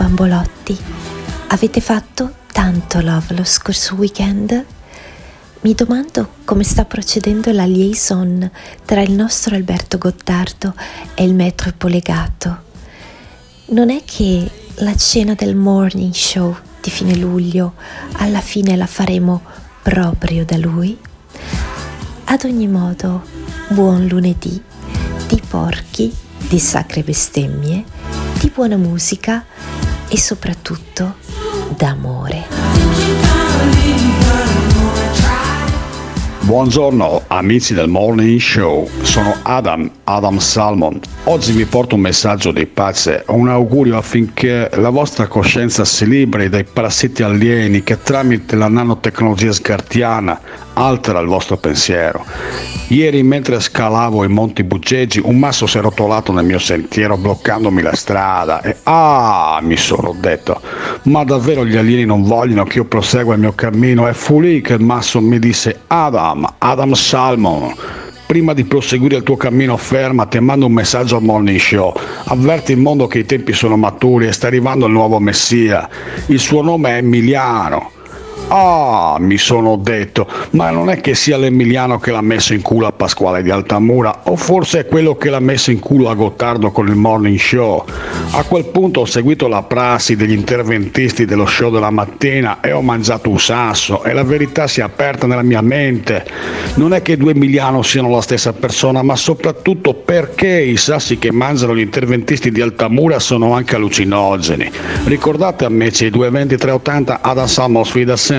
bambolotti, avete fatto tanto love lo scorso weekend? Mi domando come sta procedendo la liaison tra il nostro Alberto Gottardo e il metro Polegato. Non è che la cena del morning show di fine luglio alla fine la faremo proprio da lui? Ad ogni modo, buon lunedì di porchi, di sacre bestemmie, di buona musica e soprattutto d'amore. Buongiorno amici del Morning Show, sono Adam, Adam Salmon. Oggi vi porto un messaggio di pace, un augurio affinché la vostra coscienza si liberi dai parassiti alieni che tramite la nanotecnologia sgartiana altera il vostro pensiero. Ieri mentre scalavo i monti Buggeggi un masso si è rotolato nel mio sentiero bloccandomi la strada e ah mi sono detto ma davvero gli alieni non vogliono che io prosegua il mio cammino e fu lì che il masso mi disse Adam, Adam Salmon prima di proseguire il tuo cammino fermati e manda un messaggio al Morning Show. Avverti il mondo che i tempi sono maturi e sta arrivando il nuovo Messia. Il suo nome è Emiliano. Ah, mi sono detto, ma non è che sia l'Emiliano che l'ha messo in culo a Pasquale di Altamura, o forse è quello che l'ha messo in culo a Gottardo con il morning show. A quel punto ho seguito la prassi degli interventisti dello show della mattina e ho mangiato un sasso e la verità si è aperta nella mia mente. Non è che due Emiliano siano la stessa persona, ma soprattutto perché i sassi che mangiano gli interventisti di Altamura sono anche allucinogeni. Ricordate amici, i 22380 ad Asamo sfida sempre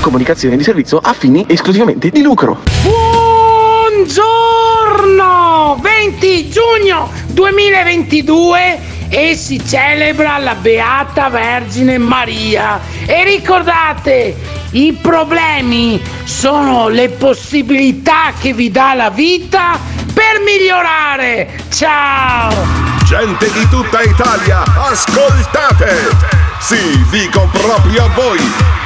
Comunicazione di servizio a fini esclusivamente di lucro. Buongiorno! 20 giugno 2022 e si celebra la Beata Vergine Maria. E ricordate, i problemi sono le possibilità che vi dà la vita per migliorare. Ciao! Gente di tutta Italia, ascoltate! Sì, dico proprio a voi!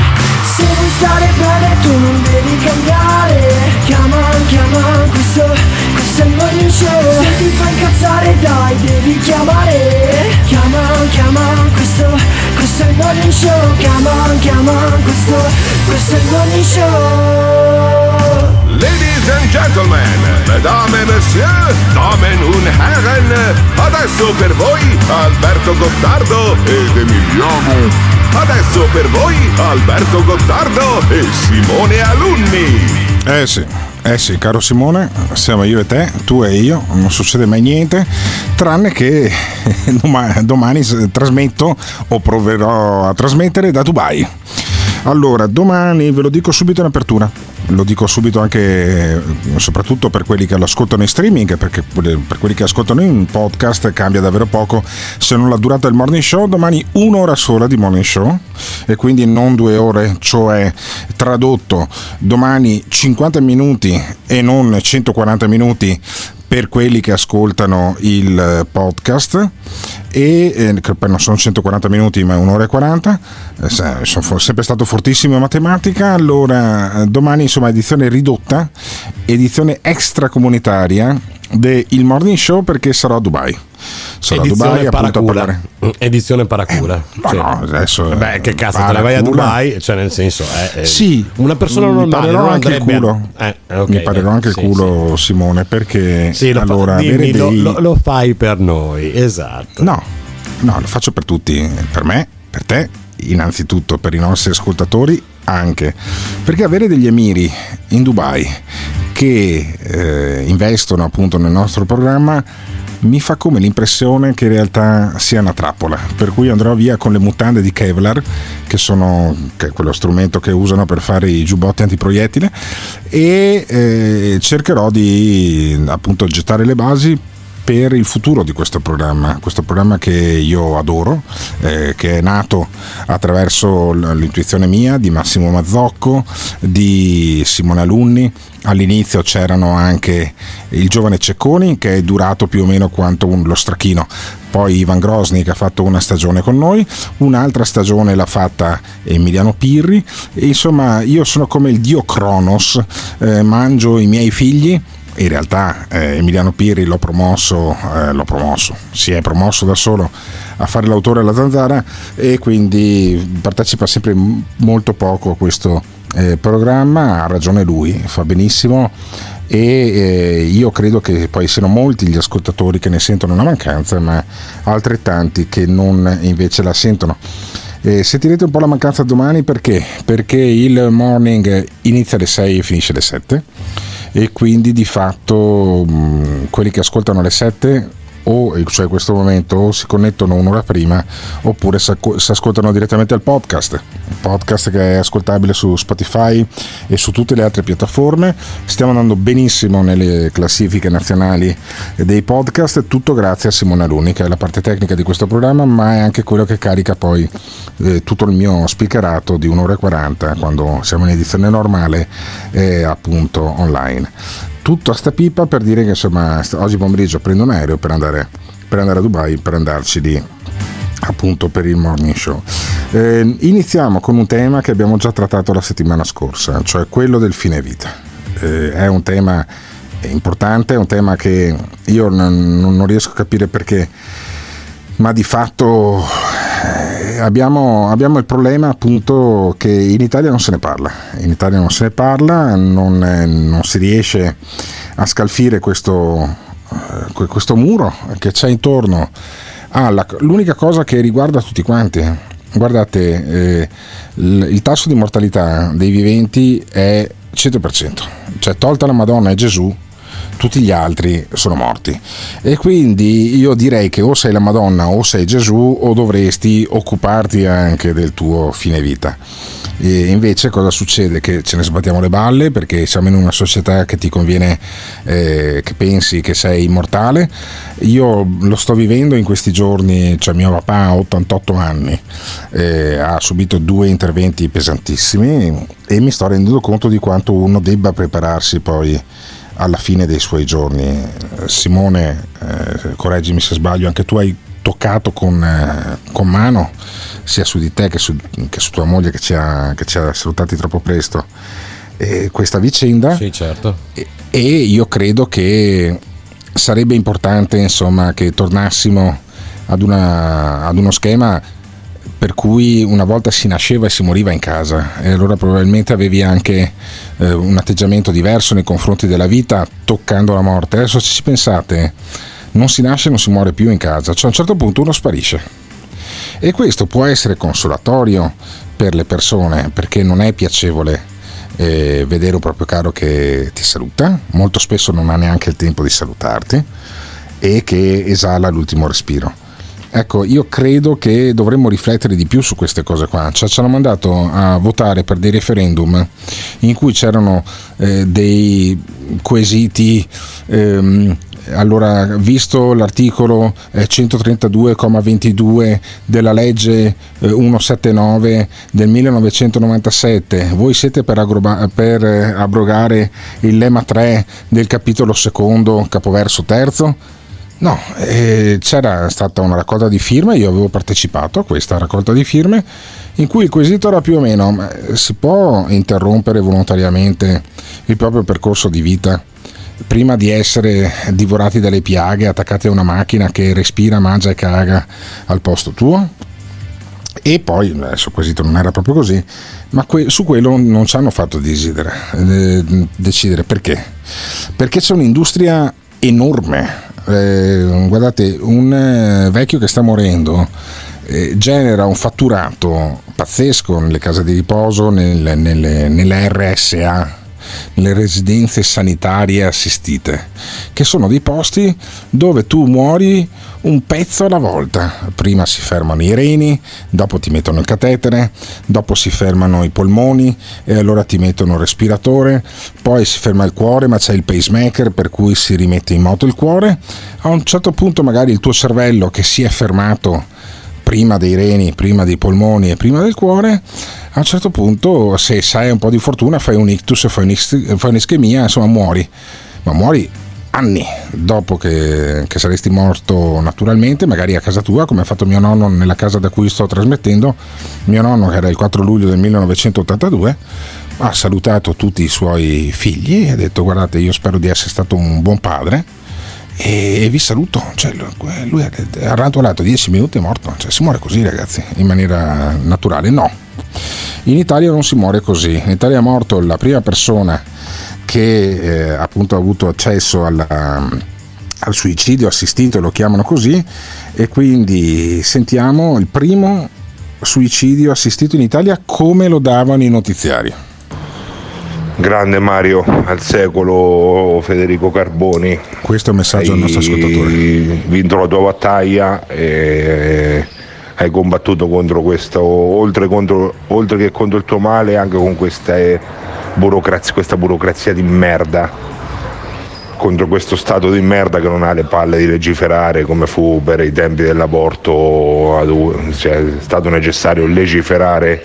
Se vuoi stare bene tu non devi cambiare. Chiama, chiama, questo, questo è il morning show Se ti fa incazzare dai devi chiamare. Chiama, chiama, questo, questo è il morning show Chiama, chiama, questo, questo è il morning show Ladies and gentlemen, mesdames et messieurs, damen und herren, adesso per voi Alberto Gottardo ed Emiliano Adesso per voi Alberto Gottardo e Simone Alunni. Eh sì. Eh sì, caro Simone, siamo io e te, tu e io, non succede mai niente, tranne che domani, trasmetto o proverò a trasmettere da Dubai. Allora, domani ve lo dico subito in apertura lo dico subito anche soprattutto per quelli che lo ascoltano in streaming, perché per quelli che ascoltano in podcast cambia davvero poco se non la durata del morning show, domani un'ora sola di morning show e quindi non due ore, cioè tradotto domani 50 minuti e non 140 minuti per quelli che ascoltano il podcast. E eh, non sono 140 minuti ma un'ora e 40 eh, sono sempre stato fortissimo in matematica. Allora eh, domani insomma edizione ridotta edizione extracomunitaria del Morning Show perché sarò a Dubai sarò edizione a Dubai appunto a paracula. parlare Edizione paracula. Eh, no, adesso Beh, che cazzo, te ne vai a paracula. Dubai? Cioè, nel senso, eh, eh, Sì, una persona mi normale non anche il andrebbe a- culo. Eh, ok, mi parerò eh, anche il sì, culo, Simone, perché Sì, lo, fa- allora dimmi, avere lo- dei- lo, lo fai per noi, esatto. No, no, lo faccio per tutti, per me, per te, innanzitutto per i nostri ascoltatori anche, perché avere degli emiri in Dubai che eh, investono appunto nel nostro programma mi fa come l'impressione che in realtà sia una trappola, per cui andrò via con le mutande di Kevlar, che sono che quello strumento che usano per fare i giubbotti antiproiettile, e eh, cercherò di appunto gettare le basi per il futuro di questo programma, questo programma che io adoro, eh, che è nato attraverso l'intuizione mia di Massimo Mazzocco, di Simone Alunni. All'inizio c'erano anche il giovane Cecconi che è durato più o meno quanto un- lo strachino, poi Ivan Grosni che ha fatto una stagione con noi, un'altra stagione l'ha fatta Emiliano Pirri, e insomma io sono come il dio Cronos, eh, mangio i miei figli in realtà eh, Emiliano Pirri l'ho promosso, eh, l'ho promosso, si è promosso da solo a fare l'autore alla zanzara e quindi partecipa sempre molto poco a questo eh, programma, ha ragione lui, fa benissimo e eh, io credo che poi siano molti gli ascoltatori che ne sentono una mancanza, ma altrettanti che non invece la sentono. Eh, sentirete un po' la mancanza domani perché? Perché il morning inizia alle 6 e finisce alle 7 e quindi di fatto mh, quelli che ascoltano alle 7 o cioè questo momento o si connettono un'ora prima oppure si ascoltano direttamente al podcast. Podcast che è ascoltabile su Spotify e su tutte le altre piattaforme. Stiamo andando benissimo nelle classifiche nazionali dei podcast tutto grazie a Simona Luni che è la parte tecnica di questo programma ma è anche quello che carica poi eh, tutto il mio speakerato di un'ora e 40 quando siamo in edizione normale e appunto online tutta sta pipa per dire che insomma oggi pomeriggio prendo un aereo per andare, per andare a Dubai per andarci lì appunto per il morning show. Eh, iniziamo con un tema che abbiamo già trattato la settimana scorsa cioè quello del fine vita. Eh, è un tema importante è un tema che io non, non riesco a capire perché ma di fatto eh, abbiamo, abbiamo il problema appunto che in Italia non se ne parla, in Italia non se ne parla, non, eh, non si riesce a scalfire questo, eh, que- questo muro che c'è intorno alla, l'unica cosa che riguarda tutti quanti. Guardate, eh, il, il tasso di mortalità dei viventi è 100%, cioè tolta la Madonna e Gesù, tutti gli altri sono morti. E quindi io direi che o sei la Madonna o sei Gesù o dovresti occuparti anche del tuo fine vita. E invece cosa succede? Che ce ne sbattiamo le balle perché siamo in una società che ti conviene eh, che pensi che sei immortale. Io lo sto vivendo in questi giorni, cioè mio papà ha 88 anni, eh, ha subito due interventi pesantissimi e mi sto rendendo conto di quanto uno debba prepararsi poi alla fine dei suoi giorni. Simone, eh, correggimi se sbaglio, anche tu hai toccato con, eh, con mano sia su di te che su, che su tua moglie che ci, ha, che ci ha salutati troppo presto eh, questa vicenda Sì, certo. e, e io credo che sarebbe importante insomma che tornassimo ad, una, ad uno schema per cui una volta si nasceva e si moriva in casa e allora probabilmente avevi anche eh, un atteggiamento diverso nei confronti della vita toccando la morte. Adesso se ci pensate, non si nasce e non si muore più in casa, cioè a un certo punto uno sparisce. E questo può essere consolatorio per le persone perché non è piacevole eh, vedere un proprio caro che ti saluta, molto spesso non ha neanche il tempo di salutarti e che esala l'ultimo respiro. Ecco, io credo che dovremmo riflettere di più su queste cose qua. Cioè, ci hanno mandato a votare per dei referendum in cui c'erano eh, dei quesiti ehm, allora, visto l'articolo eh, 132,22 della legge eh, 179 del 1997, voi siete per, agroba- per eh, abrogare il lemma 3 del capitolo secondo, capoverso terzo? No, eh, c'era stata una raccolta di firme, io avevo partecipato a questa raccolta di firme in cui il quesito era più o meno ma si può interrompere volontariamente il proprio percorso di vita prima di essere divorati dalle piaghe, attaccati a una macchina che respira, mangia e caga al posto tuo? E poi, adesso il quesito non era proprio così, ma que- su quello non ci hanno fatto decidere, eh, decidere perché? Perché c'è un'industria enorme. Eh, guardate, un eh, vecchio che sta morendo eh, genera un fatturato pazzesco nelle case di riposo, nel, nelle, nelle RSA, nelle residenze sanitarie assistite, che sono dei posti dove tu muori un pezzo alla volta. Prima si fermano i reni, dopo ti mettono il catetere, dopo si fermano i polmoni e allora ti mettono il respiratore, poi si ferma il cuore ma c'è il pacemaker per cui si rimette in moto il cuore. A un certo punto magari il tuo cervello che si è fermato prima dei reni, prima dei polmoni e prima del cuore, a un certo punto se sai un po' di fortuna fai un ictus, fai, un fai un'ischemia, insomma muori, ma muori anni dopo che, che, saresti morto naturalmente, magari a casa tua, come ha fatto mio nonno nella casa da cui sto trasmettendo. Mio nonno, che era il 4 luglio del 1982, ha salutato tutti i suoi figli e ha detto: Guardate, io spero di essere stato un buon padre e vi saluto. Cioè, lui ha rantolato 10 minuti e è morto. Cioè, si muore così, ragazzi, in maniera naturale? No. In Italia non si muore così. In Italia è morto la prima persona che eh, appunto ha avuto accesso alla, al suicidio assistito, lo chiamano così, e quindi sentiamo il primo suicidio assistito in Italia come lo davano i notiziari. Grande Mario, al secolo Federico Carboni. Questo è un messaggio al nostro ascoltatore. Hai vinto la tua battaglia e hai combattuto contro questo, oltre, contro, oltre che contro il tuo male, anche con questa burocrazia, questa burocrazia di merda contro questo stato di merda che non ha le palle di legiferare come fu per i tempi dell'aborto, cioè, è stato necessario legiferare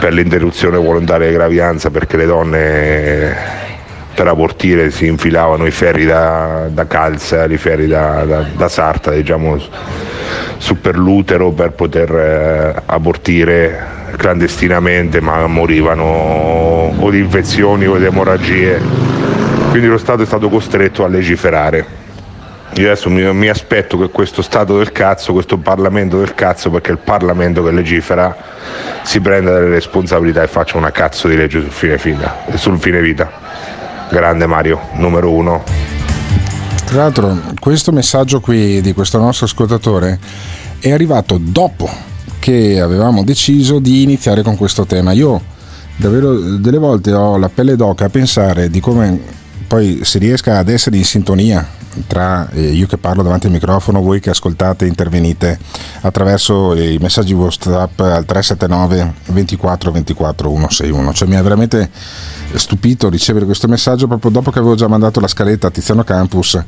per l'interruzione volontaria di gravidanza perché le donne per abortire si infilavano i ferri da, da calza, i ferri da, da, da sarta diciamo, su per l'utero per poter eh, abortire clandestinamente ma morivano o di infezioni o di emorragie. Quindi lo Stato è stato costretto a legiferare io adesso mi, mi, aspetto che questo Stato del cazzo, questo Parlamento del cazzo, perché è il Parlamento che legifera, si prenda delle responsabilità e faccia una cazzo di legge sul fine, vita, sul fine vita. Grande Mario, numero uno. Tra l'altro, questo messaggio qui di questo nostro ascoltatore è arrivato dopo che avevamo deciso di iniziare con questo tema. Io davvero delle volte ho la pelle d'oca a pensare di come poi si riesca ad essere in sintonia tra eh, io che parlo davanti al microfono, voi che ascoltate e intervenite attraverso i messaggi WhatsApp al 379 24 24 161. Cioè mi ha veramente stupito ricevere questo messaggio proprio dopo che avevo già mandato la scaletta a Tiziano Campus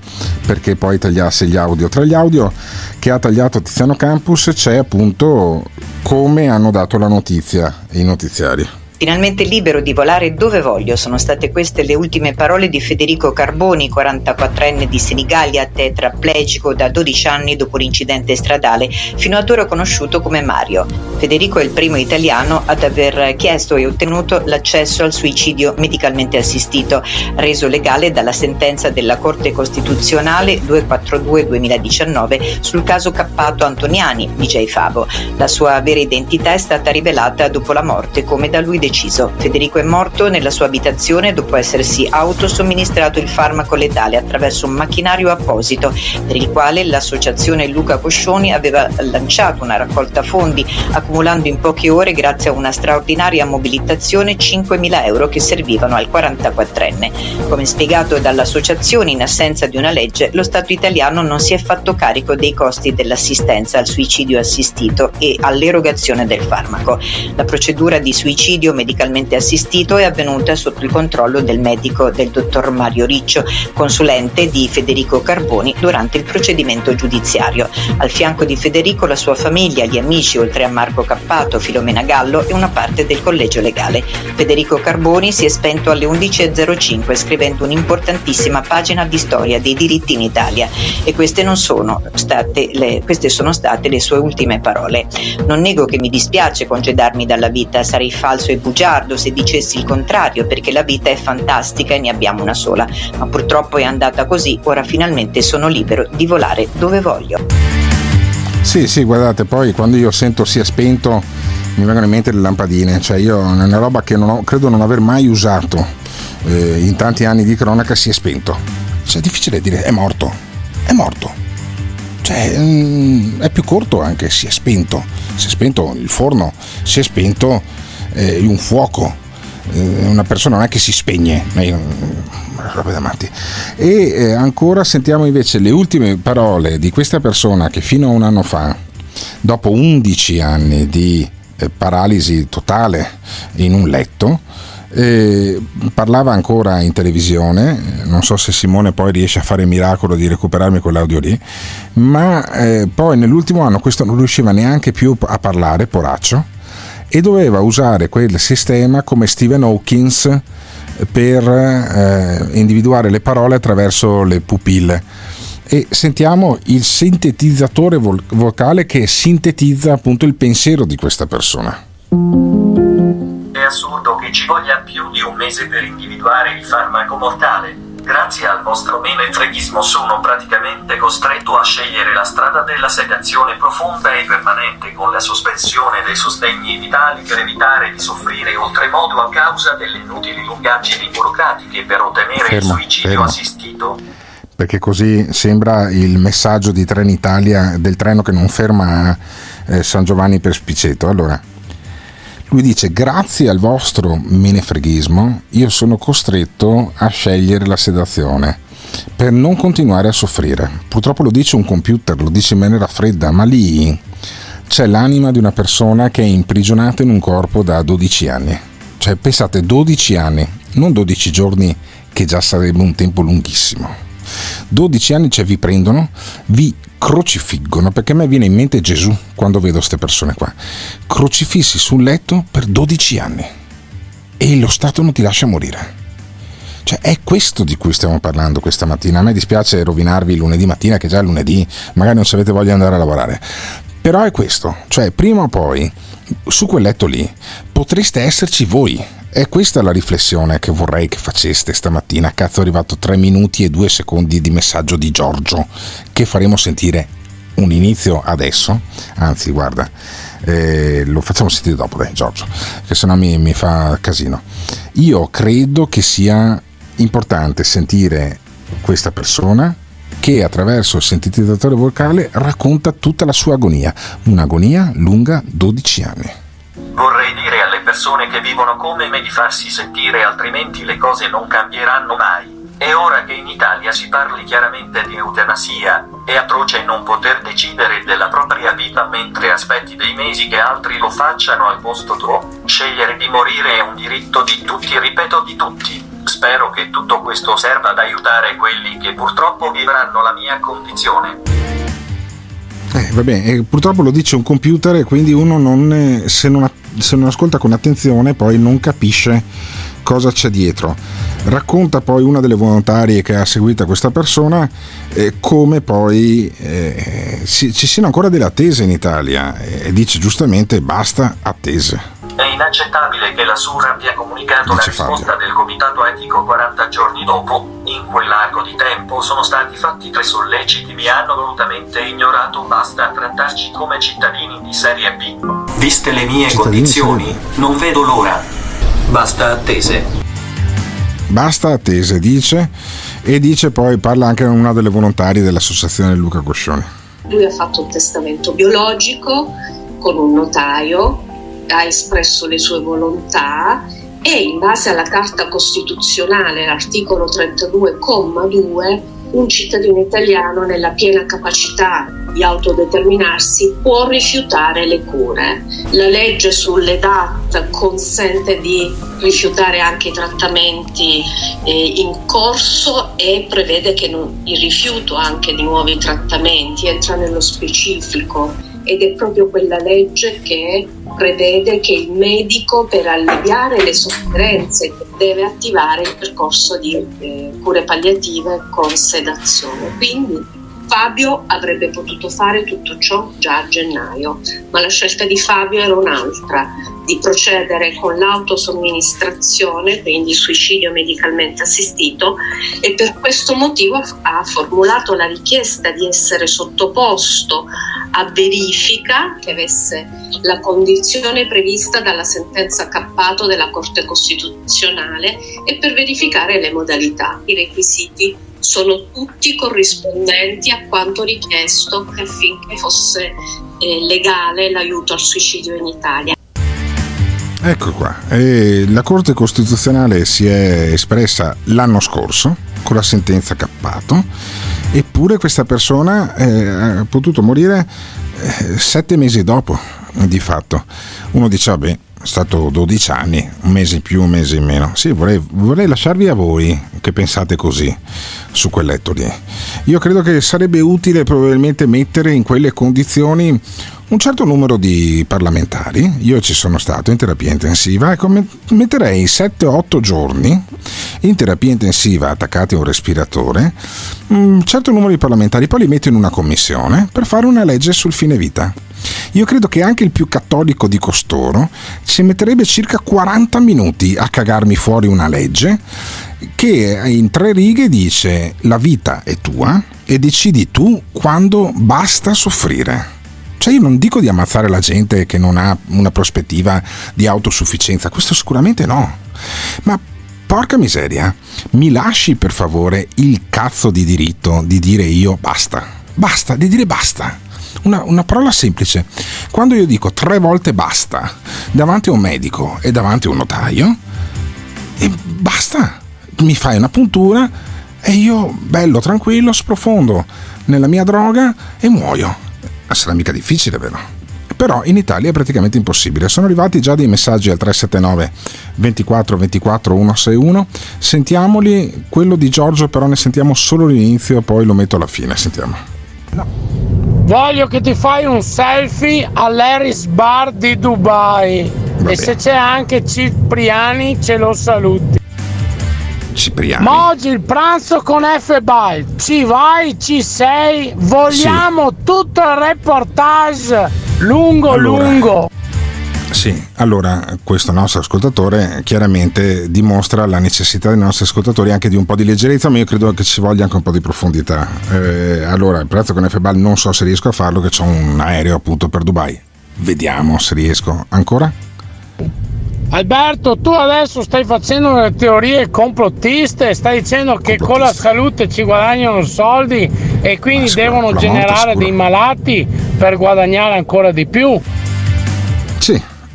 perché poi tagliasse gli audio. Tra gli audio che ha tagliato Tiziano Campus c'è appunto come hanno dato la notizia i notiziari. Finalmente libero di volare dove voglio, sono state queste le ultime parole di Federico Carboni, 44enne di Senigallia, tetraplegico da 12 anni dopo l'incidente stradale, fino ad ora conosciuto come Mario. Federico è il primo italiano ad aver chiesto e ottenuto l'accesso al suicidio medicalmente assistito, reso legale dalla sentenza della Corte Costituzionale 242-2019 sul caso Cappato Antoniani, DJ Favo. La sua vera identità è stata rivelata dopo la morte come da lui deciso deciso. Federico è morto nella sua abitazione dopo essersi autosomministrato il farmaco letale attraverso un macchinario apposito per il quale l'associazione Luca Coscioni aveva lanciato una raccolta fondi accumulando in poche ore grazie a una straordinaria mobilitazione 5.000 euro che servivano al 44enne. Come spiegato dall'associazione in assenza di una legge, lo Stato italiano non si è fatto carico dei costi dell'assistenza al suicidio assistito e all'erogazione del farmaco. La procedura di suicidio suicidio medicalmente assistito è avvenuta sotto il controllo del medico del dottor Mario Riccio, consulente di Federico Carboni durante il procedimento giudiziario. Al fianco di Federico la sua famiglia, gli amici, oltre a Marco Cappato, Filomena Gallo e una parte del collegio legale. Federico Carboni si è spento alle 11.05 scrivendo un'importantissima pagina di storia dei diritti in Italia e queste, sono le, queste sono state le sue ultime parole. Non nego che mi dispiace congedarmi dalla vita, sarei falso e bugiardo se dicessi il contrario perché la vita è fantastica e ne abbiamo una sola, ma purtroppo è andata così, ora finalmente sono libero di volare dove voglio. Sì, sì, guardate, poi quando io sento si è spento mi vengono in mente le lampadine, cioè io è una roba che non ho, credo non aver mai usato eh, in tanti anni di cronaca si è spento. Cioè è difficile dire è morto, è morto. Cioè mm, è più corto anche, si è spento, si è spento il forno, si è spento eh, un fuoco, eh, una persona non è che si spegne, roba davanti. E eh, ancora sentiamo invece le ultime parole di questa persona che fino a un anno fa, dopo 11 anni di eh, paralisi totale in un letto, eh, parlava ancora in televisione, non so se Simone poi riesce a fare il miracolo di recuperarmi quell'audio lì, ma eh, poi nell'ultimo anno questo non riusciva neanche più a parlare, poraccio, e doveva usare quel sistema come Stephen Hawkins per eh, individuare le parole attraverso le pupille. E sentiamo il sintetizzatore vocale che sintetizza appunto il pensiero di questa persona. È assurdo che ci voglia più di un mese per individuare il farmaco mortale. Grazie al vostro menefreghismo sono praticamente costretto a scegliere la strada della sedazione profonda e permanente con la sospensione dei sostegni vitali per evitare di soffrire oltremodo a causa delle inutili lungaggini burocratiche per ottenere fermo, il suicidio fermo. assistito. Perché così sembra il messaggio di Trenitalia del treno che non ferma a eh, San Giovanni per Spiceto. Allora, lui dice, grazie al vostro menefreghismo, io sono costretto a scegliere la sedazione per non continuare a soffrire. Purtroppo lo dice un computer, lo dice in maniera fredda, ma lì c'è l'anima di una persona che è imprigionata in un corpo da 12 anni. Cioè, pensate, 12 anni, non 12 giorni, che già sarebbe un tempo lunghissimo. 12 anni, cioè vi prendono, vi crocifiggono, perché a me viene in mente Gesù quando vedo queste persone qua, crocifissi sul letto per 12 anni e lo Stato non ti lascia morire. Cioè, è questo di cui stiamo parlando questa mattina. A me dispiace rovinarvi lunedì mattina, che già è lunedì, magari non sapete voglia di andare a lavorare. Però è questo, cioè prima o poi su quel letto lì potreste esserci voi è questa la riflessione che vorrei che faceste stamattina. Cazzo, è arrivato 3 minuti e 2 secondi di messaggio di Giorgio che faremo sentire un inizio adesso. Anzi, guarda, eh, lo facciamo sentire dopo, dai, Giorgio, che sennò mi, mi fa casino. Io credo che sia importante sentire questa persona che attraverso il sintetizzatore vocale racconta tutta la sua agonia, un'agonia lunga 12 anni. Vorrei dire persone che vivono come me di farsi sentire altrimenti le cose non cambieranno mai. È ora che in Italia si parli chiaramente di eutanasia. È atroce non poter decidere della propria vita mentre aspetti dei mesi che altri lo facciano al posto tuo. Scegliere di morire è un diritto di tutti, ripeto di tutti. Spero che tutto questo serva ad aiutare quelli che purtroppo vivranno la mia condizione. Eh, va bene, purtroppo lo dice un computer e quindi uno non, se, non, se non ascolta con attenzione poi non capisce cosa c'è dietro. Racconta poi una delle volontarie che ha seguito questa persona eh, come poi eh, ci siano ancora delle attese in Italia e dice giustamente basta attese. È inaccettabile che la SUR abbia comunicato la risposta del comitato etico 40 giorni dopo. In quell'arco di tempo sono stati fatti tre solleciti, mi hanno volutamente ignorato, basta trattarci come cittadini di serie B. Viste le mie cittadini condizioni, non vedo l'ora. Basta attese. Basta attese, dice, e dice poi, parla anche una delle volontarie dell'associazione Luca Coscione. Lui ha fatto un testamento biologico con un notaio ha espresso le sue volontà e in base alla Carta Costituzionale, l'articolo 32,2, un cittadino italiano nella piena capacità di autodeterminarsi può rifiutare le cure. La legge sulle DAT consente di rifiutare anche i trattamenti eh, in corso e prevede che non, il rifiuto anche di nuovi trattamenti entra nello specifico ed è proprio quella legge che prevede che il medico per alleviare le sofferenze deve attivare il percorso di eh, cure palliative con sedazione. Quindi Fabio avrebbe potuto fare tutto ciò già a gennaio, ma la scelta di Fabio era un'altra, di procedere con l'autosomministrazione, quindi suicidio medicalmente assistito, e per questo motivo ha formulato la richiesta di essere sottoposto a verifica che avesse la condizione prevista dalla sentenza Cappato della Corte Costituzionale e per verificare le modalità, i requisiti sono tutti corrispondenti a quanto richiesto affinché fosse eh, legale l'aiuto al suicidio in Italia. Ecco qua, e la Corte Costituzionale si è espressa l'anno scorso con la sentenza Cappato, eppure questa persona eh, ha potuto morire eh, sette mesi dopo, di fatto. Uno dice, vabbè, stato 12 anni, un mese in più, un mese in meno. Sì, vorrei, vorrei lasciarvi a voi che pensate così su quel letto lì. Io credo che sarebbe utile probabilmente mettere in quelle condizioni un certo numero di parlamentari, io ci sono stato in terapia intensiva, ecco, metterei 7-8 giorni in terapia intensiva attaccati a un respiratore, un certo numero di parlamentari, poi li metto in una commissione per fare una legge sul fine vita. Io credo che anche il più cattolico di costoro ci metterebbe circa 40 minuti a cagarmi fuori una legge che in tre righe dice la vita è tua e decidi tu quando basta soffrire. Cioè io non dico di ammazzare la gente che non ha una prospettiva di autosufficienza, questo sicuramente no. Ma porca miseria, mi lasci per favore il cazzo di diritto di dire io basta. Basta, di dire basta. Una, una, parola semplice. Quando io dico tre volte basta davanti a un medico e davanti a un notaio, e basta. Mi fai una puntura e io, bello, tranquillo, sprofondo nella mia droga e muoio sarà mica difficile, vero? Però in Italia è praticamente impossibile. Sono arrivati già dei messaggi al 379 24 24 161. Sentiamoli, quello di Giorgio però ne sentiamo solo l'inizio, poi lo metto alla fine. Sentiamo. No. Voglio che ti fai un selfie all'Eris Bar di Dubai. E se c'è anche Cipriani ce lo saluti. Cipriani. Ma oggi il pranzo con F-Byte. Ci vai, ci sei. Vogliamo sì. tutto il reportage lungo, allora, lungo. Sì, allora questo nostro ascoltatore chiaramente dimostra la necessità dei nostri ascoltatori anche di un po' di leggerezza, ma io credo che ci voglia anche un po' di profondità. Eh, allora, il pranzo con F-Ball non so se riesco a farlo, che ho un aereo appunto per Dubai. Vediamo se riesco. Ancora? Alberto, tu adesso stai facendo delle teorie complottiste, stai dicendo che con la salute ci guadagnano soldi e quindi devono generare dei malati per guadagnare ancora di più.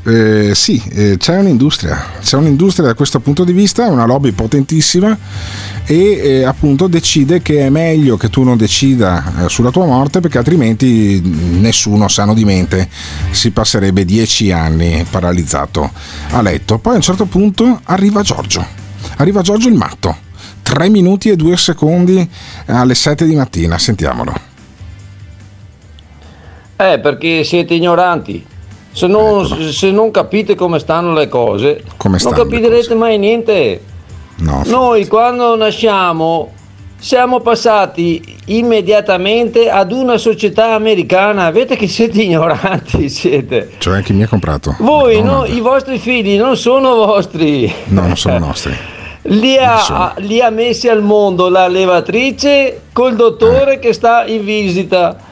Eh, sì, eh, c'è un'industria, c'è un'industria da questo punto di vista, una lobby potentissima e eh, appunto decide che è meglio che tu non decida eh, sulla tua morte perché altrimenti nessuno sano di mente. Si passerebbe dieci anni paralizzato a letto. Poi a un certo punto arriva Giorgio, arriva Giorgio il matto, 3 minuti e 2 secondi alle 7 di mattina, sentiamolo. Eh, perché siete ignoranti se non, ecco. se non, capite come stanno le cose, come non capirete mai niente. No. Noi quando nasciamo siamo passati immediatamente ad una società americana. Vedete che siete ignoranti, siete. Cioè chi mi ha comprato? Voi, no, i vostri figli non sono vostri. No, non sono nostri. Li ha, li ha, messi al mondo la levatrice col dottore eh. che sta in visita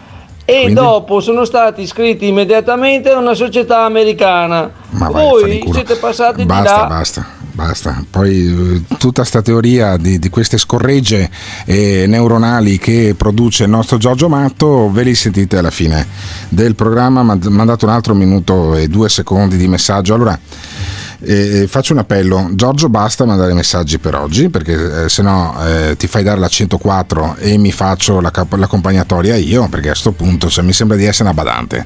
e Quindi? dopo sono stati iscritti immediatamente a una società americana. Ma Voi siete passati basta, di là. Basta, basta. Poi eh, tutta questa teoria di, di, queste scorregge eh, neuronali che produce il nostro Giorgio Matto, ve li sentite alla fine del programma. Mandato un altro minuto e due secondi di messaggio. Allora, E faccio un appello, Giorgio basta mandare messaggi per oggi perché eh, se no eh, ti fai dare la 104 e mi faccio la, l'accompagnatoria io perché a questo punto cioè, mi sembra di essere una badante.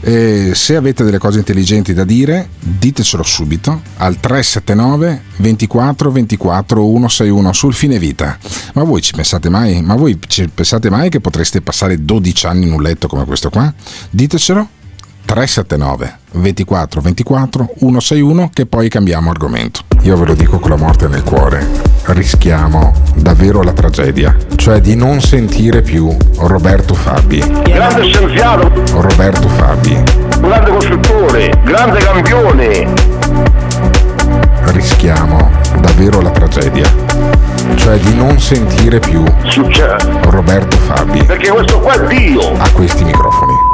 E se avete delle cose intelligenti da dire ditecelo subito al 379 24 24 161 sul fine vita. Ma voi ci pensate mai? Ma voi ci pensate mai che potreste passare 12 anni in un letto come questo qua? Ditecelo 379 24 24 161 che poi cambiamo argomento. Io ve lo dico con la morte nel cuore, rischiamo davvero la tragedia, cioè di non sentire più Roberto Fabi. Grande scienziato, Roberto Fabi. grande costruttore, grande campione. Rischiamo davvero la tragedia, cioè di non sentire più Succede. Roberto Fabi Perché questo qua è Dio. a questi microfoni.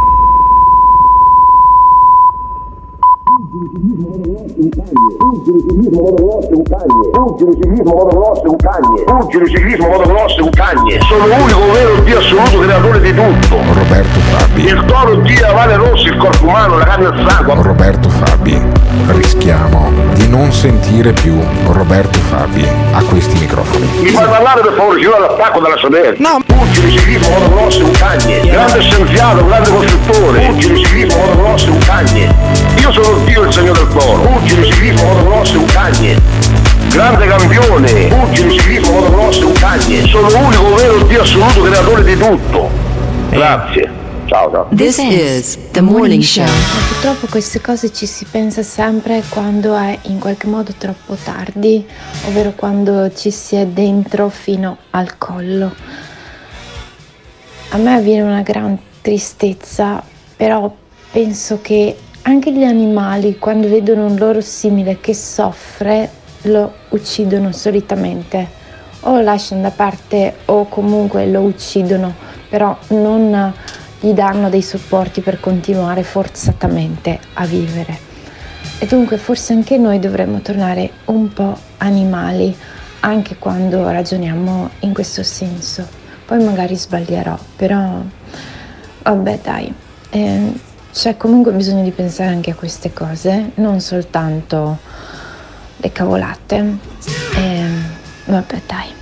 Pugili ciclismo motocross è un cagne. Pugili ciclismo motocross è un cagne. Sono l'unico vero Dio assoluto creatore di tutto. Roberto Fabi. Il toro Dio, Vale Rossi, il corpo umano, la carne al sangue. Roberto Fabi. Rischiamo di non sentire più Roberto Fabi a questi microfoni. Mi fai parlare per favore, io l'attacco dalla sedere. No. Pugili ciclismo motocross è un cagne. Grande scienziato, grande costruttore. Pugili ciclismo motocross è un cagne. Io sono Dio il segno del toro. Pugili ciclismo motocross è un cagne. Grande campione, pugili, ciclismo, motocross, un cagne. Sono l'unico vero Dio assoluto creatore di tutto. Grazie. Ciao, ciao. This is the morning show. Ma purtroppo queste cose ci si pensa sempre quando è in qualche modo troppo tardi, ovvero quando ci si è dentro fino al collo. A me viene una gran tristezza, però penso che anche gli animali, quando vedono un loro simile che soffre, lo uccidono solitamente. O lo lasciano da parte o comunque lo uccidono, però non gli danno dei supporti per continuare forzatamente a vivere. E dunque forse anche noi dovremmo tornare un po' animali, anche quando ragioniamo in questo senso. Poi magari sbaglierò, però vabbè dai, eh, c'è comunque bisogno di pensare anche a queste cose, non soltanto le cavolate. E, vabbè dai.